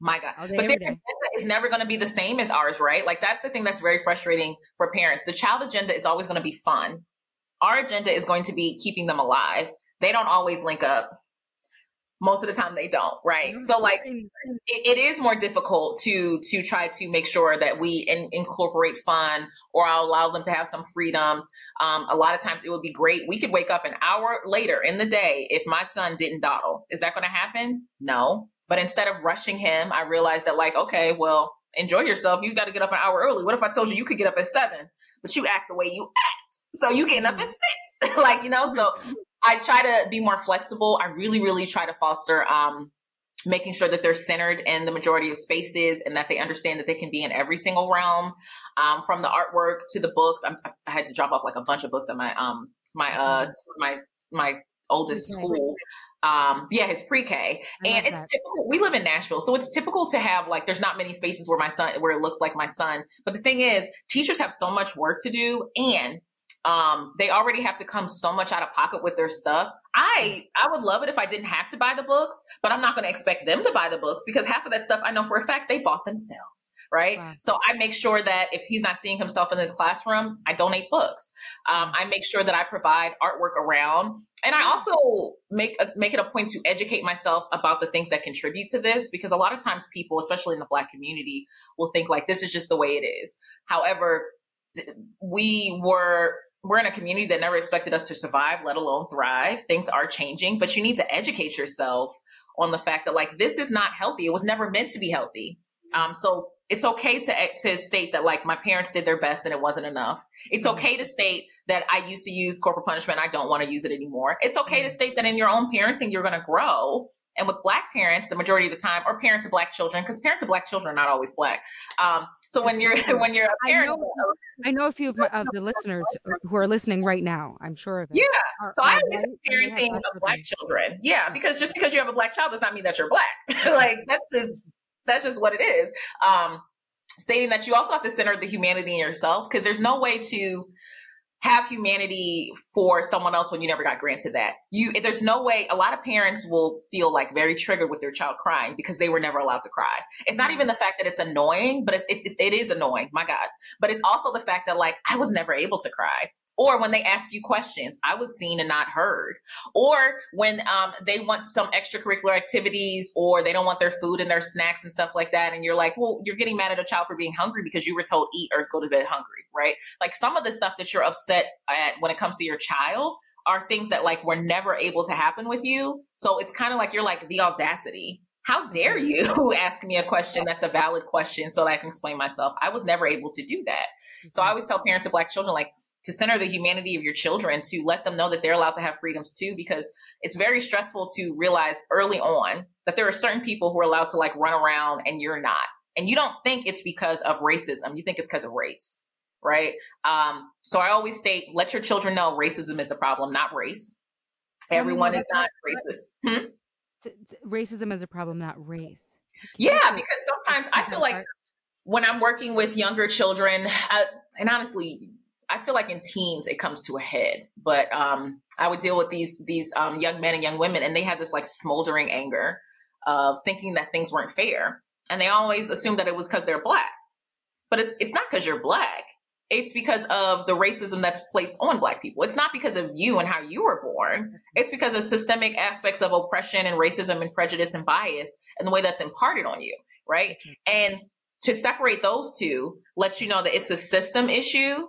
My God. Day, but their agenda is never going to be the same as ours, right? Like that's the thing that's very frustrating for parents. The child agenda is always going to be fun. Our agenda is going to be keeping them alive they don't always link up. Most of the time they don't right? So like it, it is more difficult to to try to make sure that we in, incorporate fun or I'll allow them to have some freedoms. Um, a lot of times it would be great. We could wake up an hour later in the day if my son didn't dawdle. Is that going to happen? No. But instead of rushing him i realized that like okay well enjoy yourself. You got to get up an hour early. What if i told you you could get up at seven but you act the way you act? So you getting up at six? Like you know so I try to be more flexible. I really, really try to foster um, making sure that they're centered in the majority of spaces and that they understand that they can be in every single realm, um, from the artwork to the books. I'm, i had to drop off like a bunch of books at my um my uh my my oldest school. Um, yeah, his pre-K, and it's that. typical. We live in Nashville, so it's typical to have like there's not many spaces where my son where it looks like my son. But the thing is, teachers have so much work to do, and um, they already have to come so much out of pocket with their stuff. I I would love it if I didn't have to buy the books, but I'm not going to expect them to buy the books because half of that stuff I know for a fact they bought themselves, right? Wow. So I make sure that if he's not seeing himself in his classroom, I donate books. Um, I make sure that I provide artwork around, and I also make a, make it a point to educate myself about the things that contribute to this because a lot of times people, especially in the Black community, will think like this is just the way it is. However, we were we're in a community that never expected us to survive, let alone thrive. Things are changing, but you need to educate yourself on the fact that like this is not healthy. It was never meant to be healthy. Um, so it's okay to to state that like my parents did their best and it wasn't enough. It's mm-hmm. okay to state that I used to use corporal punishment. I don't want to use it anymore. It's okay to mm-hmm. state that in your own parenting you're going to grow and with black parents, the majority of the time, or parents of black children, because parents of black children are not always black. Um, so when you're when you're a parent, I know, I know a few of, my, of, the listeners who are listening right now. I'm sure of it. Yeah. Are, so I always parenting of black children. Yeah, because just because you have a black child does not mean that you're black. like that's just that's just what it is. Um, stating that you also have to center the humanity in yourself because there's no way to have humanity for someone else when you never got granted that. You there's no way a lot of parents will feel like very triggered with their child crying because they were never allowed to cry. It's not even the fact that it's annoying, but it's it's, it's it is annoying, my god. But it's also the fact that like I was never able to cry or when they ask you questions i was seen and not heard. Or when um, they want some extracurricular activities or they don't want their food and their snacks and stuff like that and you're like well you're getting mad at a child for being hungry because you were told eat or go to bed hungry right? Like some of the stuff that you're upset at when it comes to your child are things that like were never able to happen with you. So it's kind of like you're like the audacity. How dare you ask me a question that's a valid question so that I can explain myself? I was never able to do that. So I always tell parents of black children, like, to center the humanity of your children, to let them know that they're allowed to have freedoms too, because it's very stressful to realize early on that there are certain people who are allowed to like run around and you're not. And you don't think it's because of racism. You think it's because of race, right? Um, so I always state, let your children know racism is the problem, not race. Everyone is not racist. Hmm? Racism is a problem, not race. Yeah, because sometimes I feel like when I'm working with younger children, I, and honestly, I feel like in teens it comes to a head. But um, I would deal with these these um, young men and young women, and they had this like smoldering anger of thinking that things weren't fair, and they always assumed that it was because they're black. But it's it's not because you're black. It's because of the racism that's placed on black people. It's not because of you and how you were born. It's because of systemic aspects of oppression and racism and prejudice and bias and the way that's imparted on you, right? And to separate those two lets you know that it's a system issue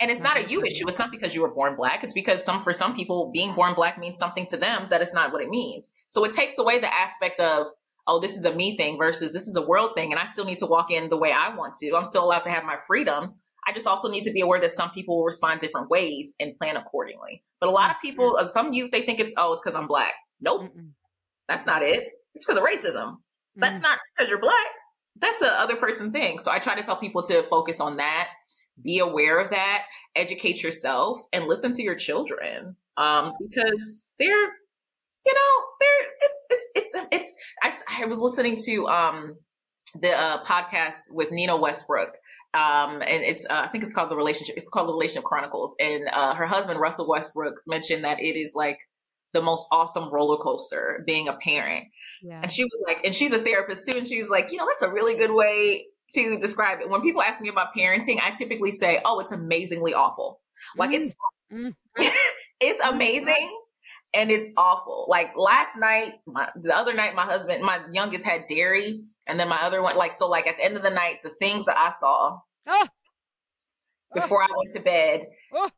and it's not a you issue. It's not because you were born black. It's because some for some people being born black means something to them that is not what it means. So it takes away the aspect of oh this is a me thing versus this is a world thing and I still need to walk in the way I want to. I'm still allowed to have my freedoms. I just also need to be aware that some people will respond different ways and plan accordingly. But a lot of people, Mm-hmm. some youth, they think it's, oh, it's because I'm black. Nope, Mm-mm. that's not it. It's because of racism. That's Mm. not because you're black. That's a other person thing. So I try to tell people to focus on that, be aware of that, educate yourself, and listen to your children. Um, because they're, you know, they're it's it's it's it's. I, I was listening to um the uh, podcast with Nina Westbrook. Um, and it's uh, I think it's called the relationship. It's called the Relationship Chronicles. And uh, her husband Russell Westbrook mentioned that it is like the most awesome roller coaster being a parent. Yeah. And she was like, and she's a therapist too. And she was like, you know, that's a really good way to describe it. When people ask me about parenting, I typically say, oh, it's amazingly awful. Like it's Mm. mm. it's mm-hmm. amazing and it's awful. Like last night, my, the other night, my husband, my youngest had dairy, and then my other one, like so, like at the end of the night, the things that I saw Oh. before I went to bed. Oh.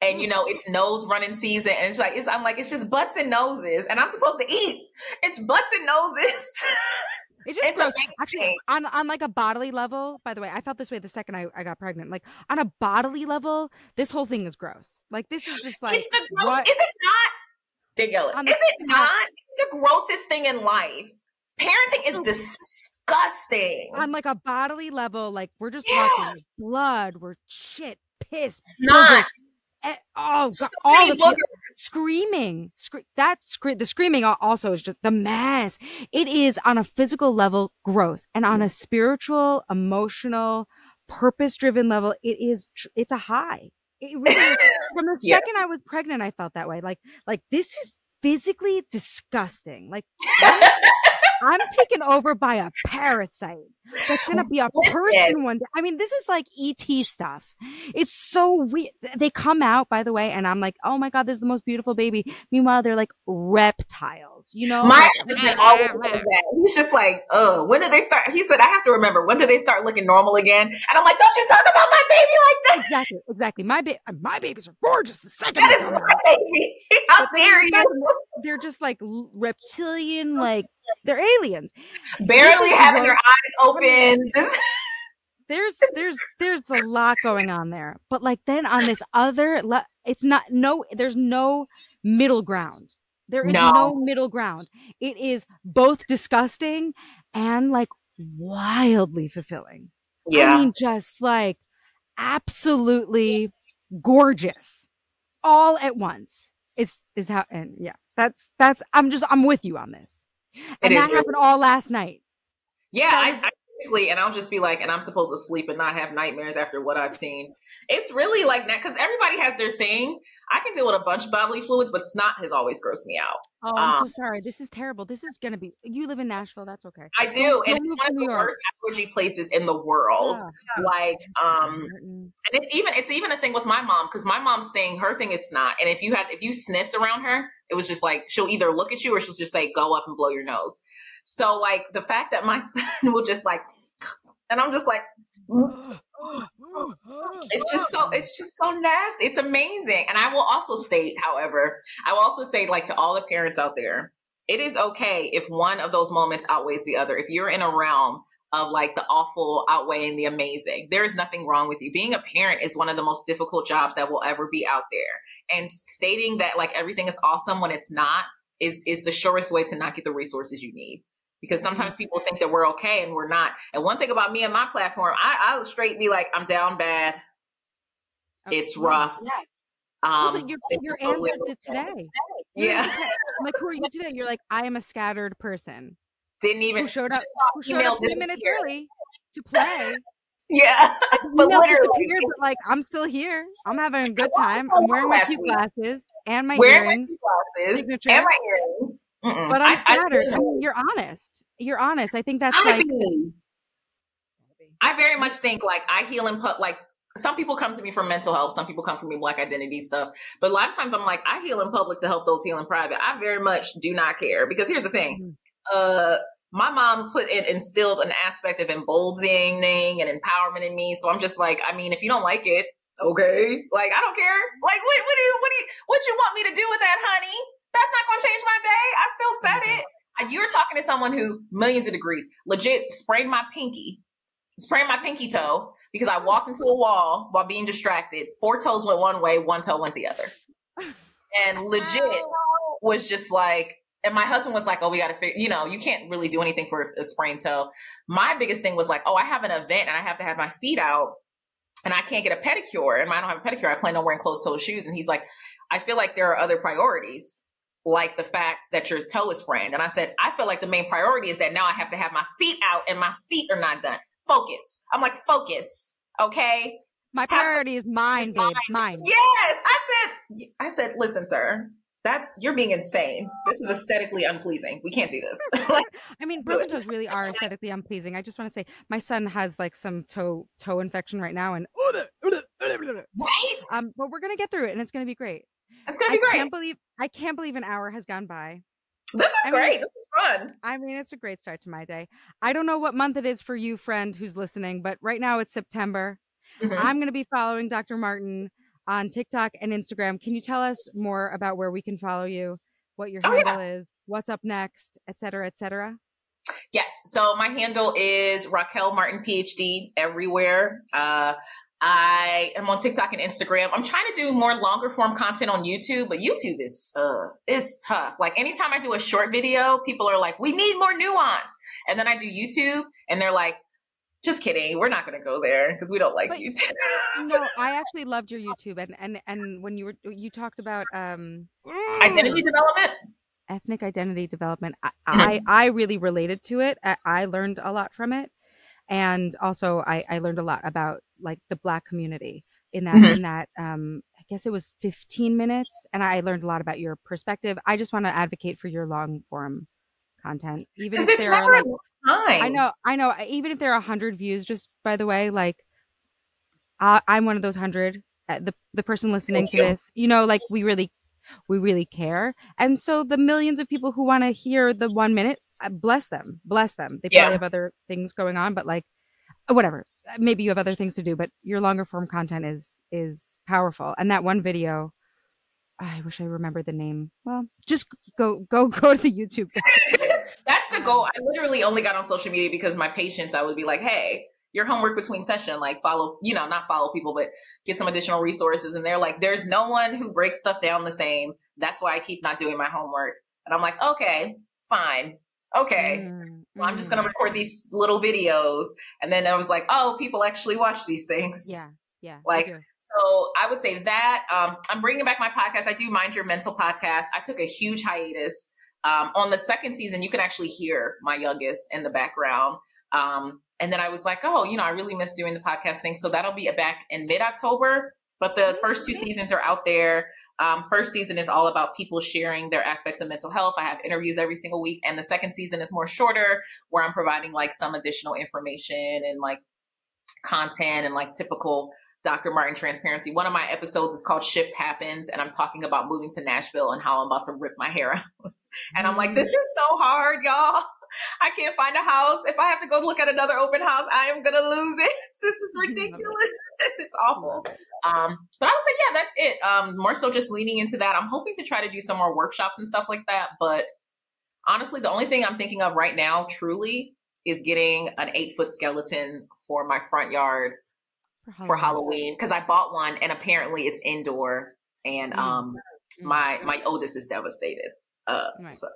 And you know it's nose running season, and it's like it's, I'm like it's just butts and noses, and I'm supposed to eat. It's butts and noses. It's just It's gross. Actually, on on like a bodily level, by the way, I felt this way the second I, I got pregnant. Like on a bodily level, this whole thing is gross. Like this is just like it's the gross. what- Is it not? On is it not? It's the grossest thing in life. Parenting is disgusting. on like a bodily level, like we're just Yeah. talking blood, we're shit, piss, Snot. Eh, oh So god, all the boogers. screaming, scre- that scre- the screaming also is just the mess. It is on a physical level gross, and on a spiritual, emotional, purpose-driven level, it is tr- it's a high. It really. From the Yeah. second I was pregnant, I felt that way. Like like this is physically disgusting. Like I'm taken over by a parasite that's gonna be a person one day. I mean, this is like ET stuff. It's so weird. They come out, by the way, and I'm like, oh my god, this is the most beautiful baby. Meanwhile, they're like reptiles. You know, My Like, husband always says that. He's just like, uh, when do they start? He said, I have to remember, when do they start looking normal again? And I'm like, don't you talk about my baby like that. exactly, exactly. My ba- my babies are gorgeous. The second That my baby. How but dare you? They're just like reptilian, like they're aliens. Barely having their eyes open. Just there's there's there's a lot going on there but like then on this other le- it's not no there's no middle ground there is no. No. middle ground it is both disgusting and like wildly fulfilling i mean just like absolutely gorgeous all at once is is how and yeah that's that's i'm just i'm with you on this and that happened all last night Yeah, I, I typically, and I'll just be like, and I'm supposed to sleep and not have nightmares after what I've seen. It's really like that because everybody has their thing. I can deal with a bunch of bodily fluids, but snot has always grossed me out. Oh, I'm Um, so sorry. This is terrible. This is gonna be. You live in Nashville. That's okay. I do, and it's one of the worst allergy places in the world. Yeah. Like, um, and it's even it's even a thing with my mom because my mom's thing, her thing is snot, and if you had if you sniffed around her, it was just like she'll either look at you or she'll just say, "Go up and blow your nose." So like the fact that my son will just like, and I'm just like, it's just so it's just so nasty. It's amazing. And I will also state, however, I will also say like to all the parents out there, it is okay if one of those moments outweighs the other. If you're in a realm of like the awful outweighing the amazing, there is nothing wrong with you. Being a parent is one of the most difficult jobs that will ever be out there. And stating that like everything is awesome when it's not is is the surest way to not get the resources you need because sometimes people think that we're okay and we're not. And one thing about me and my platform, I, I'll straight be like, I'm down bad. It's rough. Well, Um, then your totally answer to okay. today. Yeah, I'm like, who are you today? You're like, I am a scattered person didn't even who showed up who showed up three minutes early to play. Yeah, but literally, but like I'm still here. I'm having a good time. I'm wearing my week. glasses and my wearing my earrings. glasses signature. and my earrings. Mm-mm. But I- I'm I scattered. I, really- mean, you're honest. You're honest. I think that's I like mean, I very much think like I heal in put like some people come to me for mental health, some people come for me black identity stuff. But a lot of times I'm like, I heal in public to help those heal in private. I very much do not care because here's the thing. Mm-hmm. Uh my mom put it instilled an aspect of emboldening and empowerment in me. So I'm just like, I mean, if you don't like it, okay. Like I don't care. Like what what do you what do you what you want me to do with that, honey? That's not gonna change my day. I still said it. Uh, You're talking to someone who millions of degrees, legit sprained my pinky sprained my pinky toe because I walked into a wall while being distracted. Four toes went one way, one toe went the other. And legit was just like, and my husband was like, "Oh, we got to figure. You know, you can't really do anything for a sprained toe." My biggest thing was like, "Oh, I have an event and I have to have my feet out, and I can't get a pedicure, and I don't have a pedicure. I plan on wearing closed-toed shoes." And he's like, "I feel like there are other priorities." Like the fact that your toe is sprained. And I said, I feel like the main priority is that now I have to have my feet out and my feet are not done. Focus. I'm like, focus. Okay. My priority is mine, babe. Mine. Yes. I said, I said, listen, sir, that's you're being insane. This is aesthetically unpleasing. We can't do this. like, I mean, toes really are aesthetically unpleasing. I just want to say, my son has like some toe toe infection right now, and right. Um, but we're gonna get through it, and it's gonna be great. It's gonna be I great. Can't believe I can't believe an hour has gone by. This is I great. mean- this is fun. I mean, it's a great start to my day. I don't know what month it is for you, friend, who's listening, but right now it's September. Mhm. I'm going to be following Dr. Martin on TikTok and Instagram. Can you tell us more about where we can follow you, what your Oh, yeah. handle is, what's up next, et cetera, et cetera? Yes. So my handle is Raquel Martin PhD everywhere. Uh, I am on TikTok and Instagram. I'm trying to do more longer form content on YouTube, but YouTube is uh, is tough. Like anytime I do a short video, people are like, "We need more nuance," and then I do YouTube, and they're like, "Just kidding, we're not going to go there because we don't like But- YouTube." No, I actually loved your YouTube, and and and when you were you talked about um Identity development. ethnic identity development I, Mhm. I i really related to it I, I learned a lot from it and also I, I learned a lot about like the black community in that Mhm. in that um i guess it was 15 minutes and i learned a lot about your perspective i just want to advocate for your long form content even if it's there are like time. i know i know even if there are 100 views just by the way like I, i'm one of those 100 uh, the the person listening to this you know like we really we really care. And so the millions of people who want to hear the one minute uh, bless them bless them. They Yeah. probably have other things going on but like uh, whatever. Uh, maybe you have other things to do but your longer form content is is powerful. And that one video i wish i remembered the name. Well just go go go to the youtube That's the goal. I literally only got on social media because my patients, I would be like, hey, your homework between session, like follow, you know, not follow people, but get some additional resources. And they're like, there's no one who breaks stuff down the same. That's why I keep not doing my homework. And I'm like, okay, fine. Okay. Mm, Well, I'm just going to record these little videos. And then I was like, oh, people actually watch these things. yeah yeah Like. So I would say that um, I'm bringing back my podcast. I do Mind Your Mental podcast. I took a huge hiatus. Um, on the second season, you can actually hear my youngest in the background. Um, and then I was like, oh, you know, I really miss doing the podcast thing. So that'll be back in mid October. But the first two seasons are out there. Um, first season is all about people sharing their aspects of mental health. I have interviews every single week. And the second season is more shorter, where I'm providing like some additional information and like content and like typical Dr. Martin transparency. One of my episodes is called Shift Happens, and I'm talking about moving to Nashville and how I'm about to rip my hair out. and I'm like, this is so hard, y'all. I can't find a house. If I have to go look at another open house, I am gonna lose it. This is ridiculous. it's awful. Um, but I would say, yeah, that's it. Um, more so just leaning into that. I'm hoping to try to do some more workshops and stuff like that. But honestly, the only thing I'm thinking of right now, truly, is getting an eight foot skeleton for my front yard for Halloween because I bought one and apparently it's indoor and Mm. um Mm. my my oldest is devastated. Uh Right. so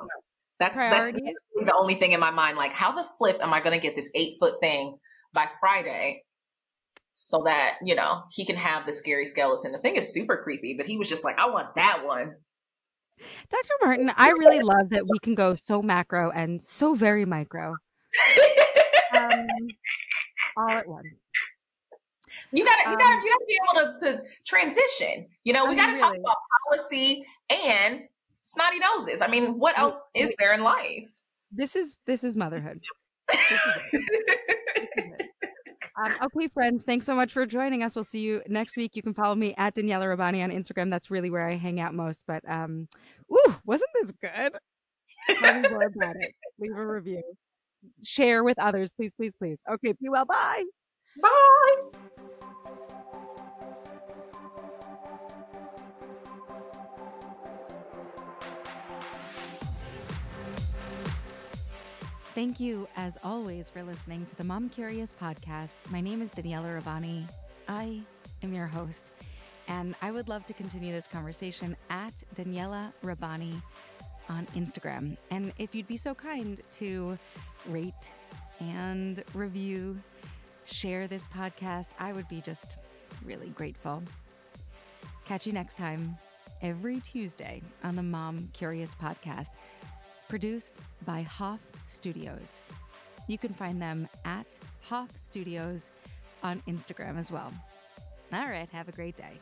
that's that's the only thing in my mind like how the flip am I going to get this 8 foot thing by Friday so that, you know, he can have the scary skeleton. The thing is super creepy, but he was just like I want that one. Dr. Martin, I really love that we can go so macro and so very micro um, all at once. You gotta, you Um, gotta, you gotta be able to, to transition. You know, we I gotta mean, talk really. about policy and snotty noses. I mean, what else is there in life? This is this is motherhood. This is it. This is it. Um, okay, friends, thanks so much for joining us. We'll see you next week. You can follow me at Daniella Rabbani on Instagram. That's really where I hang out most. But um, ooh, wasn't this good? Tell me more about it. Leave a review. Share with others, please, please, please. Okay, be well. Bye. Bye. Thank you, as always, for listening to the Mom Curious podcast. My name is Daniella Rabbani. I am your host, and I would love to continue this conversation at Daniella Rabbani on Instagram. And if you'd be so kind to rate and review, share this podcast, I would be just really grateful. Catch you next time, every Tuesday on the Mom Curious podcast produced by Hoff Studios. You can find them at Hoff Studios on Instagram as well. All right, have a great day.